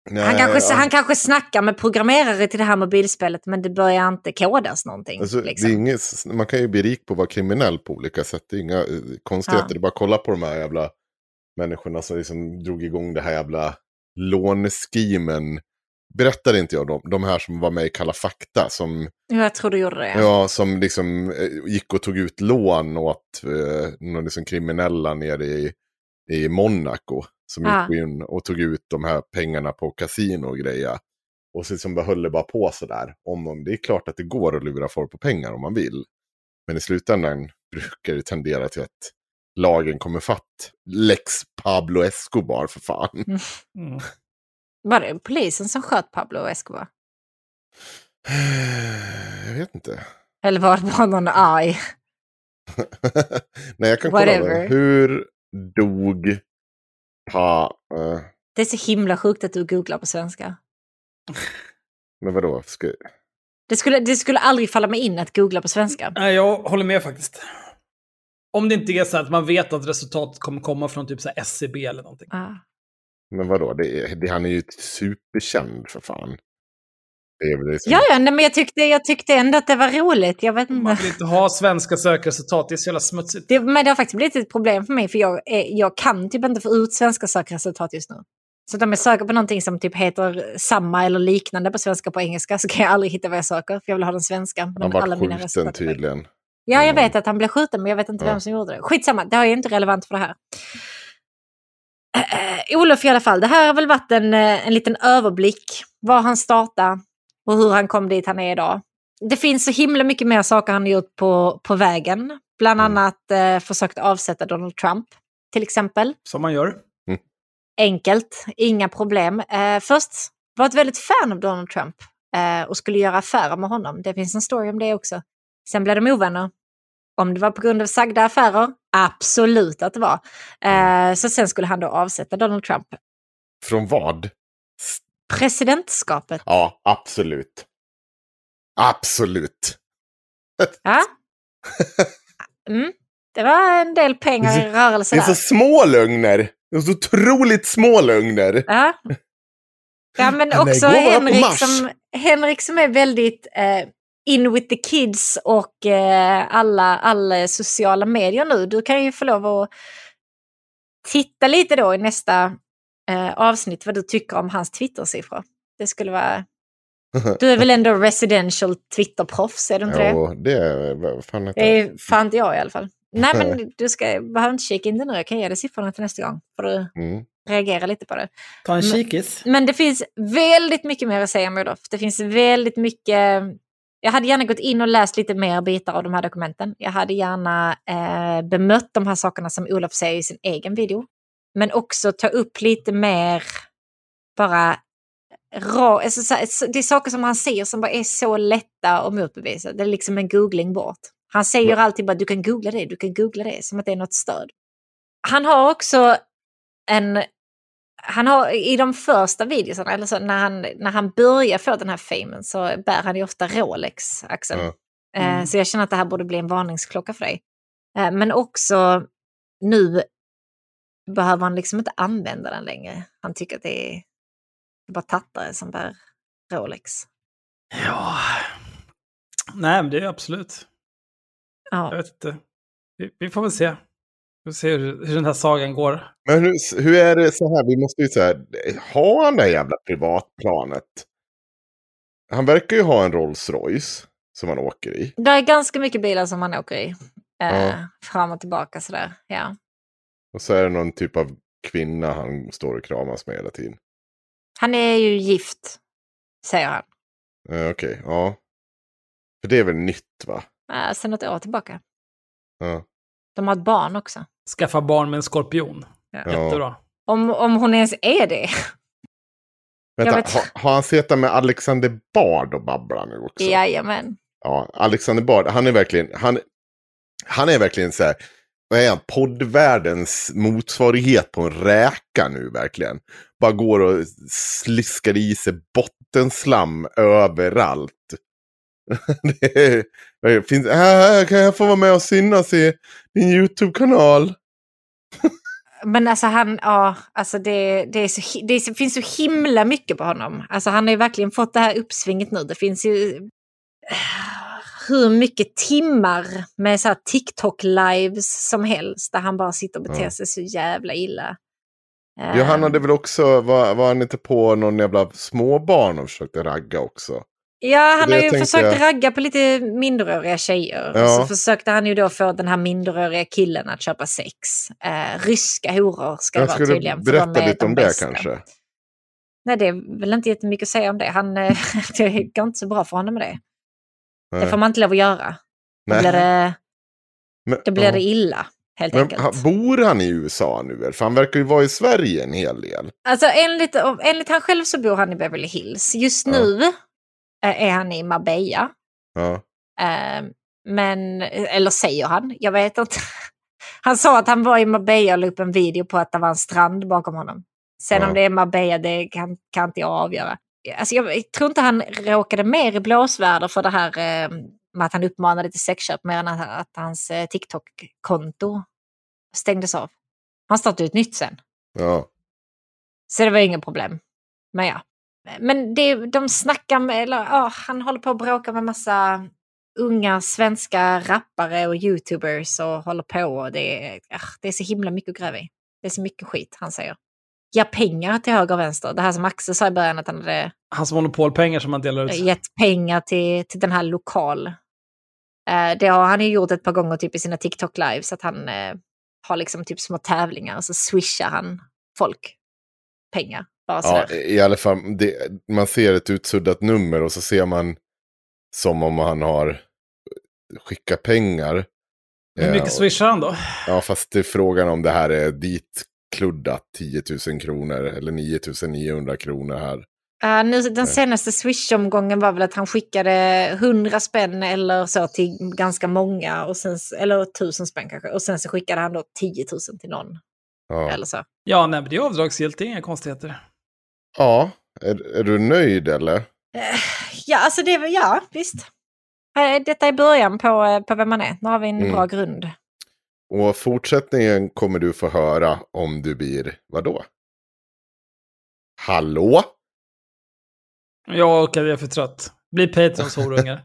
Nej, han, kanske, ja. han kanske snackar med programmerare till det här mobilspelet men det börjar inte kodas någonting. Alltså, liksom. det är inget, man kan ju bli rik på att vara kriminell på olika sätt. Det är inga eh, konstigheter. Ja. Det är bara att kolla på de här jävla människorna som liksom drog igång det här jävla låneskimen. Berättade inte jag dem? De här som var med i Kalla fakta. Som, Jag tror du gjorde det. ja. som liksom eh, gick och tog ut lån åt eh, någon liksom kriminella nere i, i Monaco. Som Ja. gick in och tog ut de här pengarna på kasino och grejer. Och så liksom höll det bara på sådär. Om, om, det är klart att det går att lura folk på pengar om man vill. Men i slutändan brukar det tendera till att lagen kommer fatt. Lex Pablo Escobar för fan. Mm. Var det polisen som sköt Pablo Escobar? Jag vet inte. Eller var det bara någon arg? Nej, jag kan kolla. Whatever. Då. Hur dog pa... eh, Det är så himla sjukt att du googlar på svenska. men vadå? Ska, Det skulle, det skulle aldrig falla mig in att googla på svenska. Nej, jag håller med faktiskt. Om det inte är så att man vet att resultatet kommer komma från typ så här SCB eller någonting. Ah. men vadå? Det det, han är ju superkänd för fan. Är väl liksom, Ja, ja, nej, men jag tyckte, jag tyckte ändå att det var roligt. Jag vet Man inte. vill inte ha svenska sökresultat, det är så jävla smutsigt. Det, men det har faktiskt blivit ett problem för mig, för jag, är, jag kan typ inte få ut svenska sökresultat just nu. Så om jag söker på någonting som typ heter samma eller liknande på svenska på engelska så kan jag aldrig hitta vad jag söker, för jag vill ha den svenska. han var alla mina skjuten är tydligen. Ja, jag Mm. vet att han blev skjuten, men jag vet inte Ja. vem som gjorde det. Skitsamma, det är ju inte relevant för det här. Eh, Olof i alla fall, det här har väl varit en, eh, en liten överblick. Var han startade och hur han kom dit han är idag. Det finns så himla mycket mer saker han har gjort på, på vägen. Bland Mm. annat eh, försökt avsätta Donald Trump, till exempel. Som man gör. Enkelt, inga problem. Eh, först var ett väldigt fan av Donald Trump eh, och skulle göra affärer med honom. Det finns en story om det också. Sen blev de ovänner. Om det var på grund av sagda affärer? Absolut att det var. Eh, så sen skulle han då avsätta Donald Trump. Från vad? Presidentskapet. Ja, absolut. Absolut. Ja. Mm. Det var en del pengar i Det rörelse är så där. små lögner. Det är så otroligt små lögner. Ja. Ja, men också på Henrik som, Henrik som är väldigt eh, in with the kids och eh, alla, alla sociala medier nu. Du kan ju få lov att titta lite då i nästa eh, avsnitt vad du tycker om hans Twitter-siffror. Det skulle vara... Du är väl ändå residential Twitter-proffs, är du inte det? Jo, det är... Fan heter Det är fan inte jag i alla fall. Nej, men du ska, behöver inte kika in det nu. Jag kan ge dig siffrorna till nästa gång. Får du Mm. reagera lite på det. Ta en Men- kikis. Men det finns väldigt mycket mer att säga om Olof. Det finns väldigt mycket... Jag hade gärna gått in och läst lite mer bitar av de här dokumenten. Jag hade gärna eh, bemött de här sakerna som Olof säger i sin egen video. Men också ta upp lite mer bara ra, alltså, det är saker som han säger som bara är så lätta att motbevisa. Det är liksom en googling bort. Han säger alltid bara du kan googla det, du kan googla det, som att det är något stöd. Han har också en han har i de första videorna, eller så, när, han, när han börjar få den här famen så bär han ju ofta Rolex, Axel. Eh, Så jag känner att det här borde bli en varningsklocka för dig. Eh, Men också nu behöver han liksom inte använda den längre. Han tycker att det är, bara tattare som bär Rolex. Ja. Nej, men det är absolut. Jag Ja. vet inte. Vi, vi får väl se. Vi får se hur, hur den här sagan går. Men hur, hur är det så här? Vi måste ju säga, har han det här jävla privatplanet? Han verkar ju ha en Rolls Royce som han åker i. Det är ganska mycket bilar som han åker i. Eh, Ja. Fram och tillbaka sådär. Ja. Och så är det någon typ av kvinna han står och kramas med hela tiden. Han är ju gift, säger han. Eh, Okej, ja. För det är väl nytt va? Eh, sen något år tillbaka. Ja. De har ett barn också. Skaffa barn med en skorpion. Ja. Jättebra. Om, om hon ens är det. Vänta, vet. har, har han suttit med Alexander Bard och babblar nu också? Jajamän. Ja, Alexander Bard, han är verkligen, han, han är verkligen så här, vad är han, poddvärldens motsvarighet på en räka nu verkligen. Bara går och sliskar i sig bottenslam överallt. det är, det finns, äh, kan jag få vara med och synas i din YouTube-kanal? Men alltså han, ja, alltså det, det, är så, det finns så himla mycket på honom. Alltså han har ju verkligen fått det här uppsvinget nu. Det finns ju hur mycket timmar med så TikTok-lives som helst där han bara sitter och beter Ja. sig så jävla illa. Ja, han hade väl också, var, var han inte på någon jävla småbarn och försökte ragga också? Ja, han har ju tänkte försökt jag- ragga på lite minderåriga tjejer. Och Ja. så försökte han ju då få den här minderåriga killen att köpa sex. Eh, ryska horor ska det Jag vara skulle tydligen. för de berätta lite de om det bästa. kanske. Nej, det är väl inte jättemycket att säga om det. Han, eh, det går inte så bra för honom med det. Det Nej. får man inte lov att göra. Då blir det, Men- då blir ja. det illa, helt Men enkelt. bor han i USA nu? För han verkar ju vara i Sverige en hel del. Alltså enligt, enligt han själv så bor han i Beverly Hills. Just Ja. nu eh, är han i Marbella. Ja. Eh, men, eller säger han, jag vet inte. Han sa att han var i Marbella och la upp en video på att det var en strand bakom honom. Sen Ja. om det är Marbella, det kan, kan inte jag avgöra. Alltså jag tror inte han råkade mer i blåsväder för det här eh, med att han uppmanade till sexköp mer än att, att hans eh, TikTok-konto stängdes av. Han startade ett nytt sen. Ja. Så det var inget problem. Men ja. Men det, de snackar med, eller ja, han håller på att bråka med massa unga svenska rappare och youtubers och håller på. Och det, är, ah, det är så himla mycket att gräva i. Det är så mycket skit han säger. Ge pengar till höger och vänster. Det här som Axel sa i början att han hade Hans monopolpengar som han delar ut. gett pengar till, till den här lokal. Eh, det har han ju gjort ett par gånger typ i sina TikTok-lives. Att han eh, har liksom typ små tävlingar och så swishar han folk pengar. Bara ja, sådär. i alla fall. Det, man ser ett utsuddat nummer och så ser man som om han har skickat pengar. Hur Eh, mycket och- swishar han då? Ja, fast det är frågan om det här är ditkluddat 10 000 kronor eller 9 900 kronor här. Uh, nu, den senaste Swish-omgången var väl att han skickade 100 spänn eller så till ganska många, och sen, eller 1000 spänn kanske. Och sen så skickade han då 10 000 till någon. Ja, Eller så. Ja, nej, men det är avdragsgillt. Det är inga konstigheter. ja är, är du nöjd eller? Eh, Ja, alltså det var, ja, visst. Eh, Detta är början på, eh, på vem man är. Nu har vi en Mm. bra grund. Och fortsättningen kommer du få höra om du blir, vadå? Hallå? Jag orkar, jag är för trött. Bli Patrons horungar.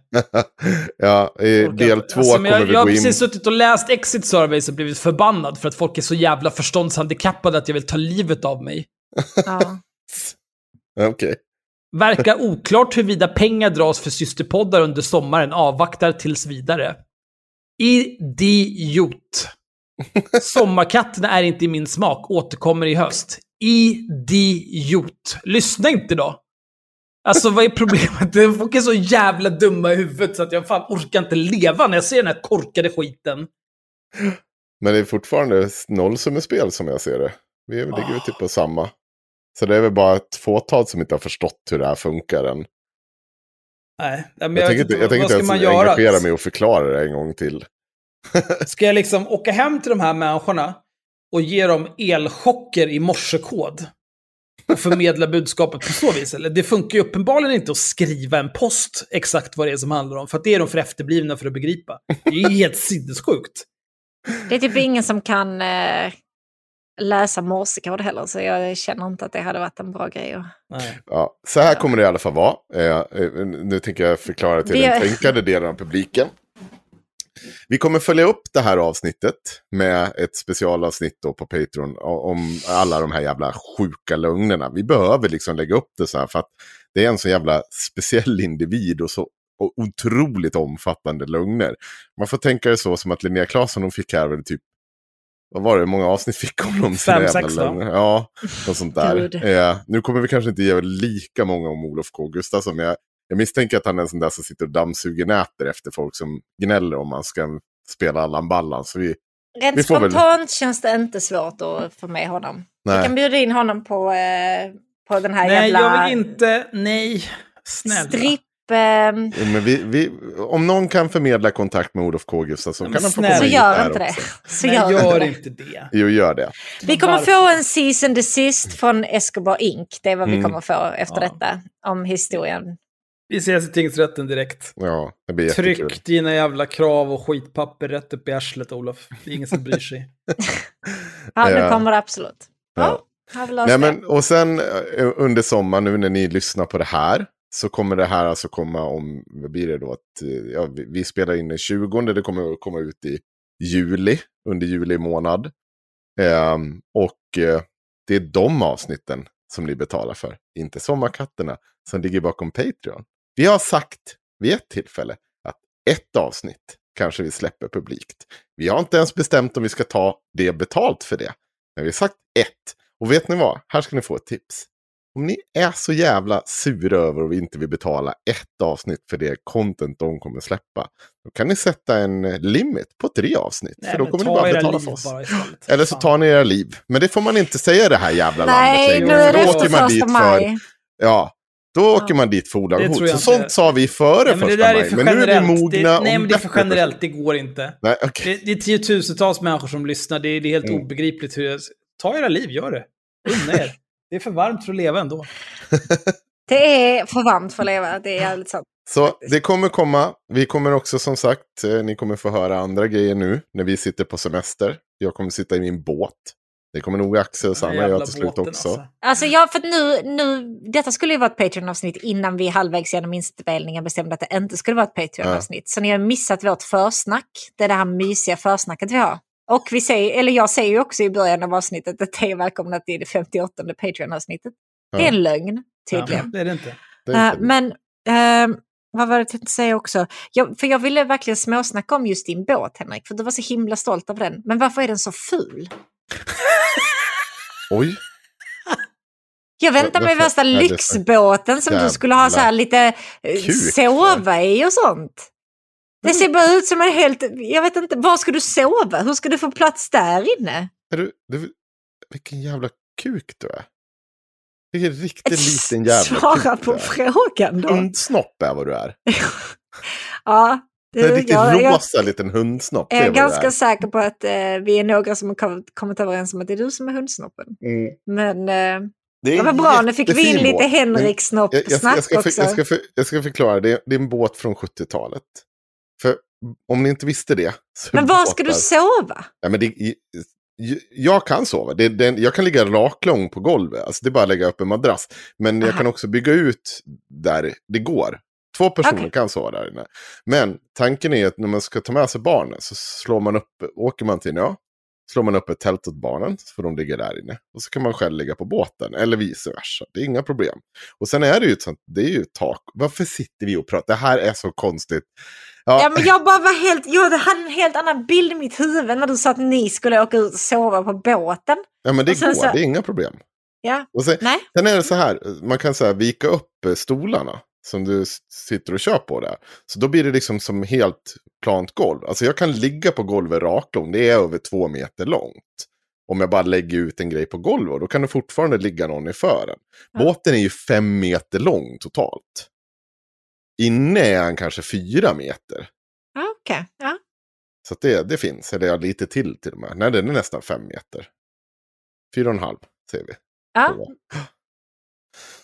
ja, i del två Alltså, kommer jag, vi jag har gå in... precis suttit och läst Exit Surveys och blivit förbannad för att folk är så jävla förståndshandikappade att jag vill ta livet av mig. Ja. Okej. Verkar oklart huruvida pengar dras för systerpoddar under sommaren, avvaktar tills vidare. Idiot. Sommarkatterna är inte i min smak, återkommer i höst. Idiot. Lyssna inte då. Alltså vad är problemet? Folk är så jävla dumma i huvudet så att jag fan orkar inte leva när jag ser den här korkade skiten. Men det är fortfarande nollsummespel som jag ser det. Vi ligger väl typ på samma. Så det är väl bara ett fåtal som inte har förstått hur det här funkar än. Nej, men Jag, jag, tänker inte, jag tänker vad inte ska ens man göra? engagera mig och förklara det en gång till. Ska jag liksom åka hem till de här människorna och ge dem elchocker i morsekod? Och förmedla budskapet på så vis? Eller det funkar ju uppenbarligen inte att skriva en post exakt vad det är som handlar om. För att det är de för efterblivna för att begripa. Det är ju helt sinnessjukt. Det är typ ingen som kan eh, läsa morsekod heller, så jag känner inte att det hade varit en bra grej. Nej. Ja, så här kommer det i alla fall vara. Eh, eh, nu tänker jag förklara till Vi- den tänkande delen av publiken. Vi kommer följa upp det här avsnittet med ett specialavsnitt då på Patreon om alla de här jävla sjuka lögnerna. Vi behöver liksom lägga upp det så här för att det är en så jävla speciell individ och så och otroligt omfattande lögner. Man får tänka det så som att Linnea Claesson hon fick här väl typ vad var det, hur många avsnitt fick hon om sina Fem, sex, va? Ja, något sånt där. Eh, nu kommer vi kanske inte ge lika många om Olof K. Gustafsson, men jag, jag misstänker att han är en sån där som sitter och dammsuger näter efter folk som gnäller om man ska spela Allan Ballan. Så vi, Rent Vi får väl- spontant känns det inte svårt att få med honom. Vi nej. kan bjuda in honom på, eh, på den här Nej, jävla jag vill inte. Nej. Snälla. stripp... Eh, Jo, Men vi, vi, om någon kan förmedla kontakt med Olof K. Gustafsson Men kan han få komma så hit gör här inte det. också. Så Nej, gör gör inte det. det. Jo, gör det. Vi kommer få en season and desist från Escobar Inc. Det är vad vi Mm. kommer få efter Ja. detta. Om historien. Vi ses i tingsrätten direkt. Ja, det blir jättekul. Tryck dina jävla krav och skitpapper rätt upp i arslet, Olof. Det är ingen som bryr sig. Ja, nu Ja. kommer det absolut. Ja. Ja, Nej, det. men, och sen eh, under sommaren, nu när ni lyssnar på det här, så kommer det här alltså komma om, vad blir det då? Att, eh, ja, vi, vi spelar in den 20, det kommer komma ut i juli, under juli månad. Eh, och eh, det är de avsnitten som ni betalar för, inte sommarkatterna som ligger bakom Patreon. Vi har sagt vid ett tillfälle att ett avsnitt kanske vi släpper publikt. Vi har inte ens bestämt om vi ska ta det betalt för det. Men vi har sagt ett. Och vet ni vad? Här ska ni få ett tips. Om ni är så jävla sura över att vi inte vill betala ett avsnitt för det content de kommer släppa. Då kan ni sätta en eh, limit på tre avsnitt. Nej, för då kommer ni bara betala för oss. Eller så tar ni era liv. Men det får man inte säga i det här jävla Nej, landet nu längre. är för det då efter åker man dit första för, maj. Ja, då åker man dit för Det olaga hot. tror Så jag inte. sånt sa vi före Nej, men det första där är maj. för Men nu är vi generellt. mogna det, och Nej, men det är för generellt. Det går inte. Nej, okej. Det, det är tiotusentals människor som lyssnar. Det är, det är helt Mm. obegripligt hur... Jag, ta era liv, gör det. Unna er. Det är för varmt för att leva ändå. Det är för varmt för att leva, det är jävligt sant. Så det kommer komma. Vi kommer också som sagt, eh, ni kommer få höra andra grejer nu när vi sitter på semester. Jag kommer sitta i min båt. Det kommer nog Axel och Sanna göra till slut båten, också. alltså. Alltså ja, för nu, nu, detta skulle ju vara ett Patreon-avsnitt innan vi halvvägs genom inspelningen bestämde att det inte skulle vara ett Patreon-avsnitt. Så ni har missat vårt försnack. Det är det här mysiga försnacket vi har. Och vi säger, eller jag säger ju också i början av avsnittet att det är välkomna till det 58 Patreon-avsnittet. Det är Ja. en lögn, Ja, tydligen. det är det inte. Det är Eh, inte- men eh, vad var det jag tänkte säga också? Jag, för jag ville verkligen småsnacka om just din båt, Henrik. För du var så himla stolt av den. Men varför är den så ful? Oj, Jag väntar mig värsta lyxbåten som du skulle ha så här lite eh, kuk sova i och sånt. Det ser bara ut som en helt... Jag vet inte, var ska du sova? Hur ska du få plats där inne? är du, du, vilken jävla kuk du är. Vilken riktigt liten jävla Svara kuk på är. frågan då. Hundsnopp är vad du är. Ja, Du är en riktigt jag, jag rosa liten hundsnopp. det är du ganska är. säker på att eh, vi är några som har kom- kommit överens om att det är du som är hundsnoppen. Mm. Men eh, Det, är det var bra, nu fick vi in lite båt. Men Jag, jag, Henrik-snopp-snack jag, ska, för, också. jag, ska för, jag ska förklara, det är, det är en båt från 70-talet. För om ni inte visste det. Men var ska du sova? Ja, men det, jag kan sova. Det, det, jag kan ligga raklång på golvet. Alltså det är bara att lägga upp en madrass. Men jag Aha. kan också bygga ut där det går. Två personer Okej. kan sova där inne. Men tanken är att när man ska ta med sig barnen så slår man upp, åker man till en ö. Slår man upp ett tält åt barnen så får de ligga där inne. Och så kan man själv ligga på båten. Eller vice versa. Det är inga problem. Och sen är det ju ett sånt, det är ju ett tak. Varför sitter vi och pratar? Det här är så konstigt. Ja, Ja, men jag bara var helt, jag hade en helt annan bild i mitt huvud när du sa att ni skulle åka ut och sova på båten. ja men det går. så- Det är inga problem. Ja, Och sen, nej. Sen är det så här, man kan så här vika upp eh, stolarna som du sitter och kör på där. Så då blir det liksom som helt plant golv. Alltså jag kan ligga på golvet raklång, det är över två meter långt. Om jag bara lägger ut en grej på golvet, då kan det fortfarande ligga någon i fören. Ja. Båten är ju fem meter lång totalt. Inne är han kanske fyra meter. Ja, Okej, ja. Så att det, det finns, eller ja, lite till till och med. Nej, den är nästan fem meter. Fyra och en halv, säger vi. ja.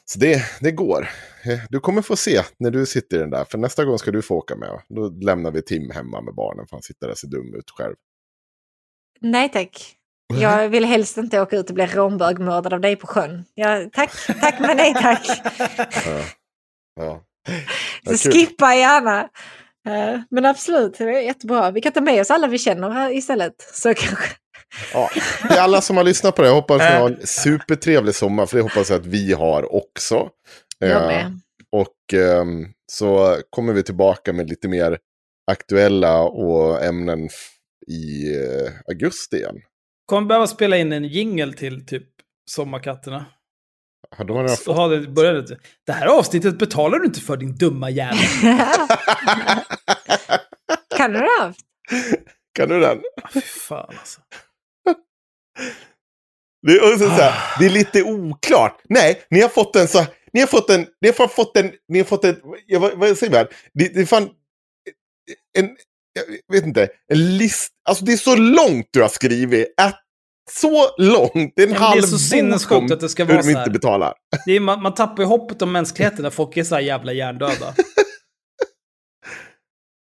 Så det, det går. Eh, Du kommer få se när du sitter i den där. För nästa gång ska du få åka med. Då lämnar vi Tim hemma med barnen. För han sitter där och ser dum ut själv. Nej tack. Jag vill helst inte åka ut och bli rånbögmördad av dig på sjön. Ja, tack, tack men nej tack. Ja. Ja. Så skippa gärna. Eh, Men absolut, det är jättebra. Vi kan ta med oss alla vi känner här istället. Så kanske. Ja. Till alla som har lyssnat på det, jag hoppas ni har en supertrevlig sommar. För det hoppas jag att vi har också. Jag Eh, med. Och ehm, så kommer vi tillbaka med lite mer aktuella och ämnen i eh, augusti igen. Kommer behöva spela in en jingle till typ Sommarkatterna. Har jag Så fått... har det, börjat. det här avsnittet betalar du inte för din dumma jävel. kan du det? Kan du den? Fy fan alltså. Det är, så här, det är lite oklart. Nej, ni har fått en så... Ni har fått en... Ni har fått en... Ni har fått en... Jag, vad, vad säger man? Det, det är fan... En... Jag vet inte. En list... Alltså det är så långt du har skrivit. Att, så långt. Det är en halv det är så sinnessjukt att det ska vara de så här. inte betalar. Är, man, man tappar ju hoppet om mänskligheten när folk är så här jävla hjärndöda.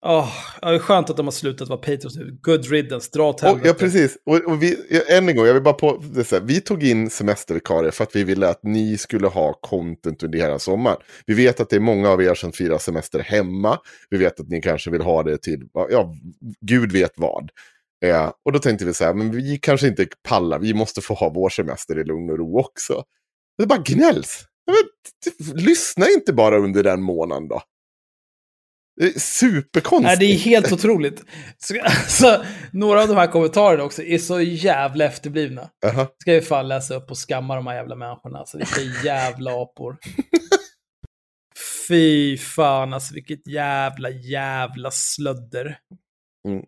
Ja, det är skönt att de har slutat vara patrons nu. Good riddance, dra åt helvete. ja, precis. Och, och vi, än en gång, jag vill bara på det så här, Vi tog in semestervikarier för att vi ville att ni skulle ha content under hela sommaren. Vi vet att det är många av er som firar semester hemma. Vi vet att ni kanske vill ha det till, ja, gud vet vad. Eh, och då tänkte vi så här, men vi kanske inte pallar, vi måste få ha vår semester i lugn och ro också. Det bara gnälls. Men, Lyssna inte bara under den månaden då. Det är superkonstigt. Nej, det är helt otroligt. Så, alltså, några av de här kommentarerna också är så jävla efterblivna. Jaha. Ska jag fan läsa upp och skamma de här jävla människorna. Alltså, vilka jävla apor. Fy fan, alltså vilket jävla, jävla slödder. Mm.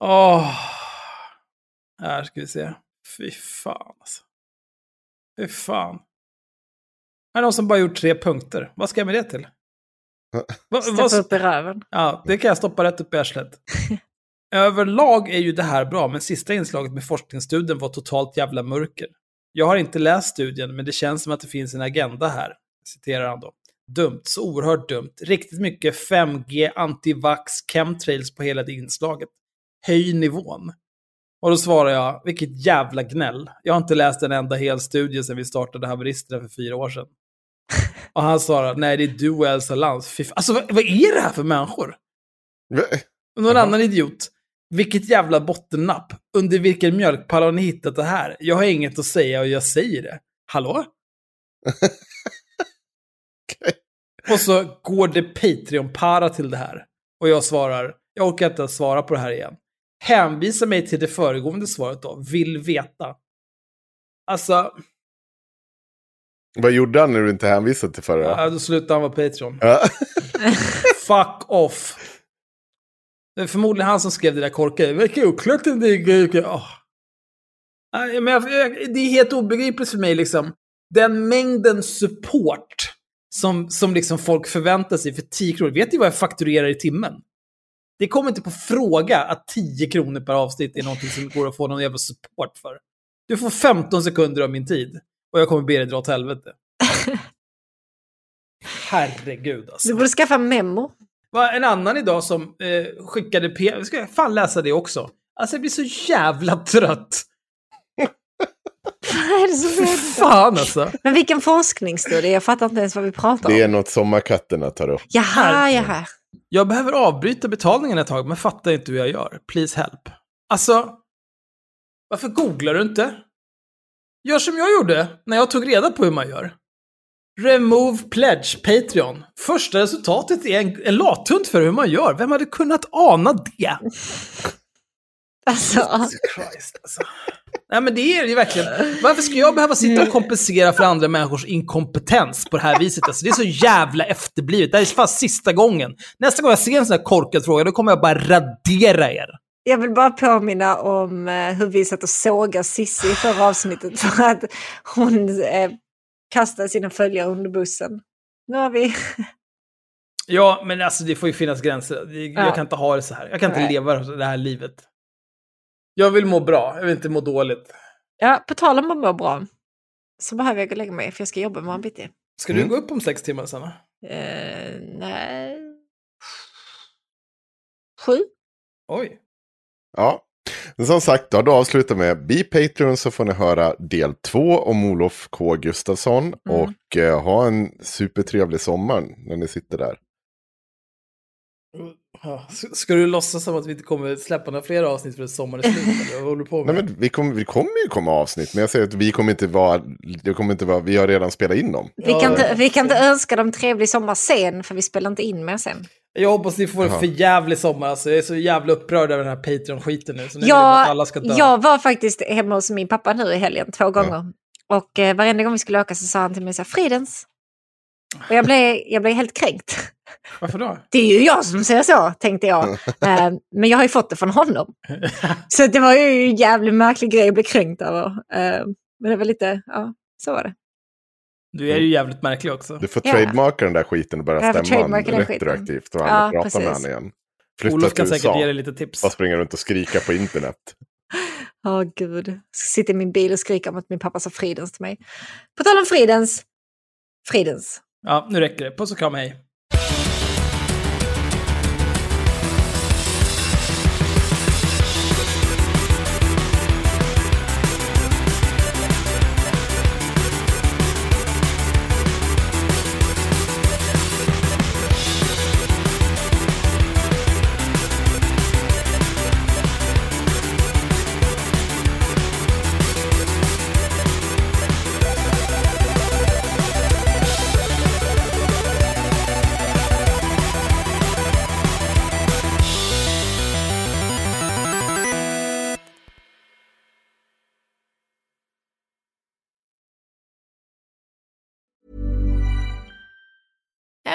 Åh. Här ska vi se. Fy fan alltså. Fy fan. Här är någon som bara gjort tre punkter. Vad ska jag med det till? Va, Steppa upp i röven. Ja, det kan jag stoppa rätt upp i arslet. Överlag är ju det här bra, men sista inslaget med forskningsstudien var totalt jävla mörker. Jag har inte läst studien, men det känns som att det finns en agenda här. Citerar han då. Dumt, så oerhört dumt. Riktigt mycket 5G, antivax, chemtrails på hela det inslaget. Höj nivån. Och då svarar jag, vilket jävla gnäll. Jag har inte läst en enda hel studie sedan vi startade haveristerna för fyra år sedan. Och han svarar, nej det är du och Elsa Lantz. Alltså vad, vad är det här för människor? Någon annan idiot. Vilket jävla bottennapp. Under vilken mjölkpall har ni hittat det här? Jag har inget att säga och jag säger det. Hallå? Och så går det Patreon-para till det här. Och jag svarar, jag orkar inte svara på det här igen. Hänvisa mig till det föregående svaret då. Vill veta. Alltså, Vad gjorde han när du inte hänvisade till förra? ja, då slutar han vara Patreon. Ja. Fuck off. Det är förmodligen han som skrev det där korkade. Det verkar oklart om det är... Oh. Men jag, det är helt obegripligt för mig liksom. Den mängden support som, som liksom folk förväntar sig för 10 kronor. Vet ni vad jag fakturerar i timmen? Det kommer inte på fråga att 10 kronor per avsnitt är någonting som går att få någon jävla support för. Du får 15 sekunder av min tid och jag kommer be dig dra åt helvete. Herregud alltså. Du borde skaffa memo. var en annan idag som eh, skickade p... Ska jag fan läsa det också? Alltså jag blir så jävla trött. Vad är händer? Fan alltså. Men vilken forskningsstudie? Jag fattar inte ens vad vi pratar om. Det är något sommarkatterna tar upp. Jaha, jaha. Jag behöver avbryta betalningen ett tag, men fattar inte hur jag gör. Please help. Alltså, varför googlar du inte? Gör som jag gjorde när jag tog reda på hur man gör. Remove Pledge Patreon. Första resultatet är en, en lathund för hur man gör. Vem hade kunnat ana det? Alltså, Christ, alltså. Nej men det är ju verkligen. Varför ska jag behöva sitta och kompensera för andra människors inkompetens på det här viset? Alltså, det är så jävla efterblivet. Det här är fan sista gången. Nästa gång jag ser en sån här korkad fråga, då kommer jag bara radera er. jag vill bara påminna om eh, hur vi satt och sågade Sissi i förra avsnittet för att hon eh, kastade sina följare under bussen. Nu har vi... Ja, men alltså det får ju finnas gränser. Det- Jag Ja. kan inte ha det så här. Jag kan inte Nej. leva det här livet. Jag vill må bra, jag vill inte må dåligt. Ja, på tal om att må bra så behöver jag gå och lägga mig för jag ska jobba imorgon bitti. Ska Mm. du gå upp om sex timmar då? Eh, nej... Sju? Oj. Ja. Men som sagt, då har du avslutat med Be Patreon så får ni höra del två om Olof K Gustafsson. Mm. Och eh, ha en supertrevlig sommar när ni sitter där. Ja. Ska du låtsas som att vi inte kommer släppa några fler avsnitt för att sommaren är slut? eller Vad håller du på med? Nej, men vi, kommer, vi kommer ju komma avsnitt, men jag säger att vi kommer inte vara, det kommer inte vara, vi har redan spelat in dem. Vi, Ja, kan inte, ja. vi kan inte önska dem trevlig sommar sen för vi spelar inte in mer sen. Jag hoppas ni får en Jaha. för jävlig sommar. Alltså, jag är så jävla upprörd över den här Patreon-skiten nu. Så nu Jag, alla ska dö. jag var faktiskt hemma hos min pappa nu i helgen två gånger. Och eh, varenda gång vi skulle åka så sa han till mig så här, Fridens. Och jag blev, jag blev helt kränkt. Varför då? Det är ju jag som säger så, tänkte jag. Eh, men jag har ju fått det från honom. Så det var ju en jävligt märklig grej att bli kränkt över. Eh, men det var lite, ja, så var det. Du är ju jävligt märklig också. Du får Ja. trademarka den där skiten och börja stämma retroaktivt och Ja, prata med precis. honom igen. Flytta Olof kan till säkert ge dig lite tips. och springa runt och skrika på internet. Åh gud. Sitter i min bil och skriker om att min pappa sa Fridens till mig. På tal om Fridens. Fridens. Ja, nu räcker det. Puss och kram, hej.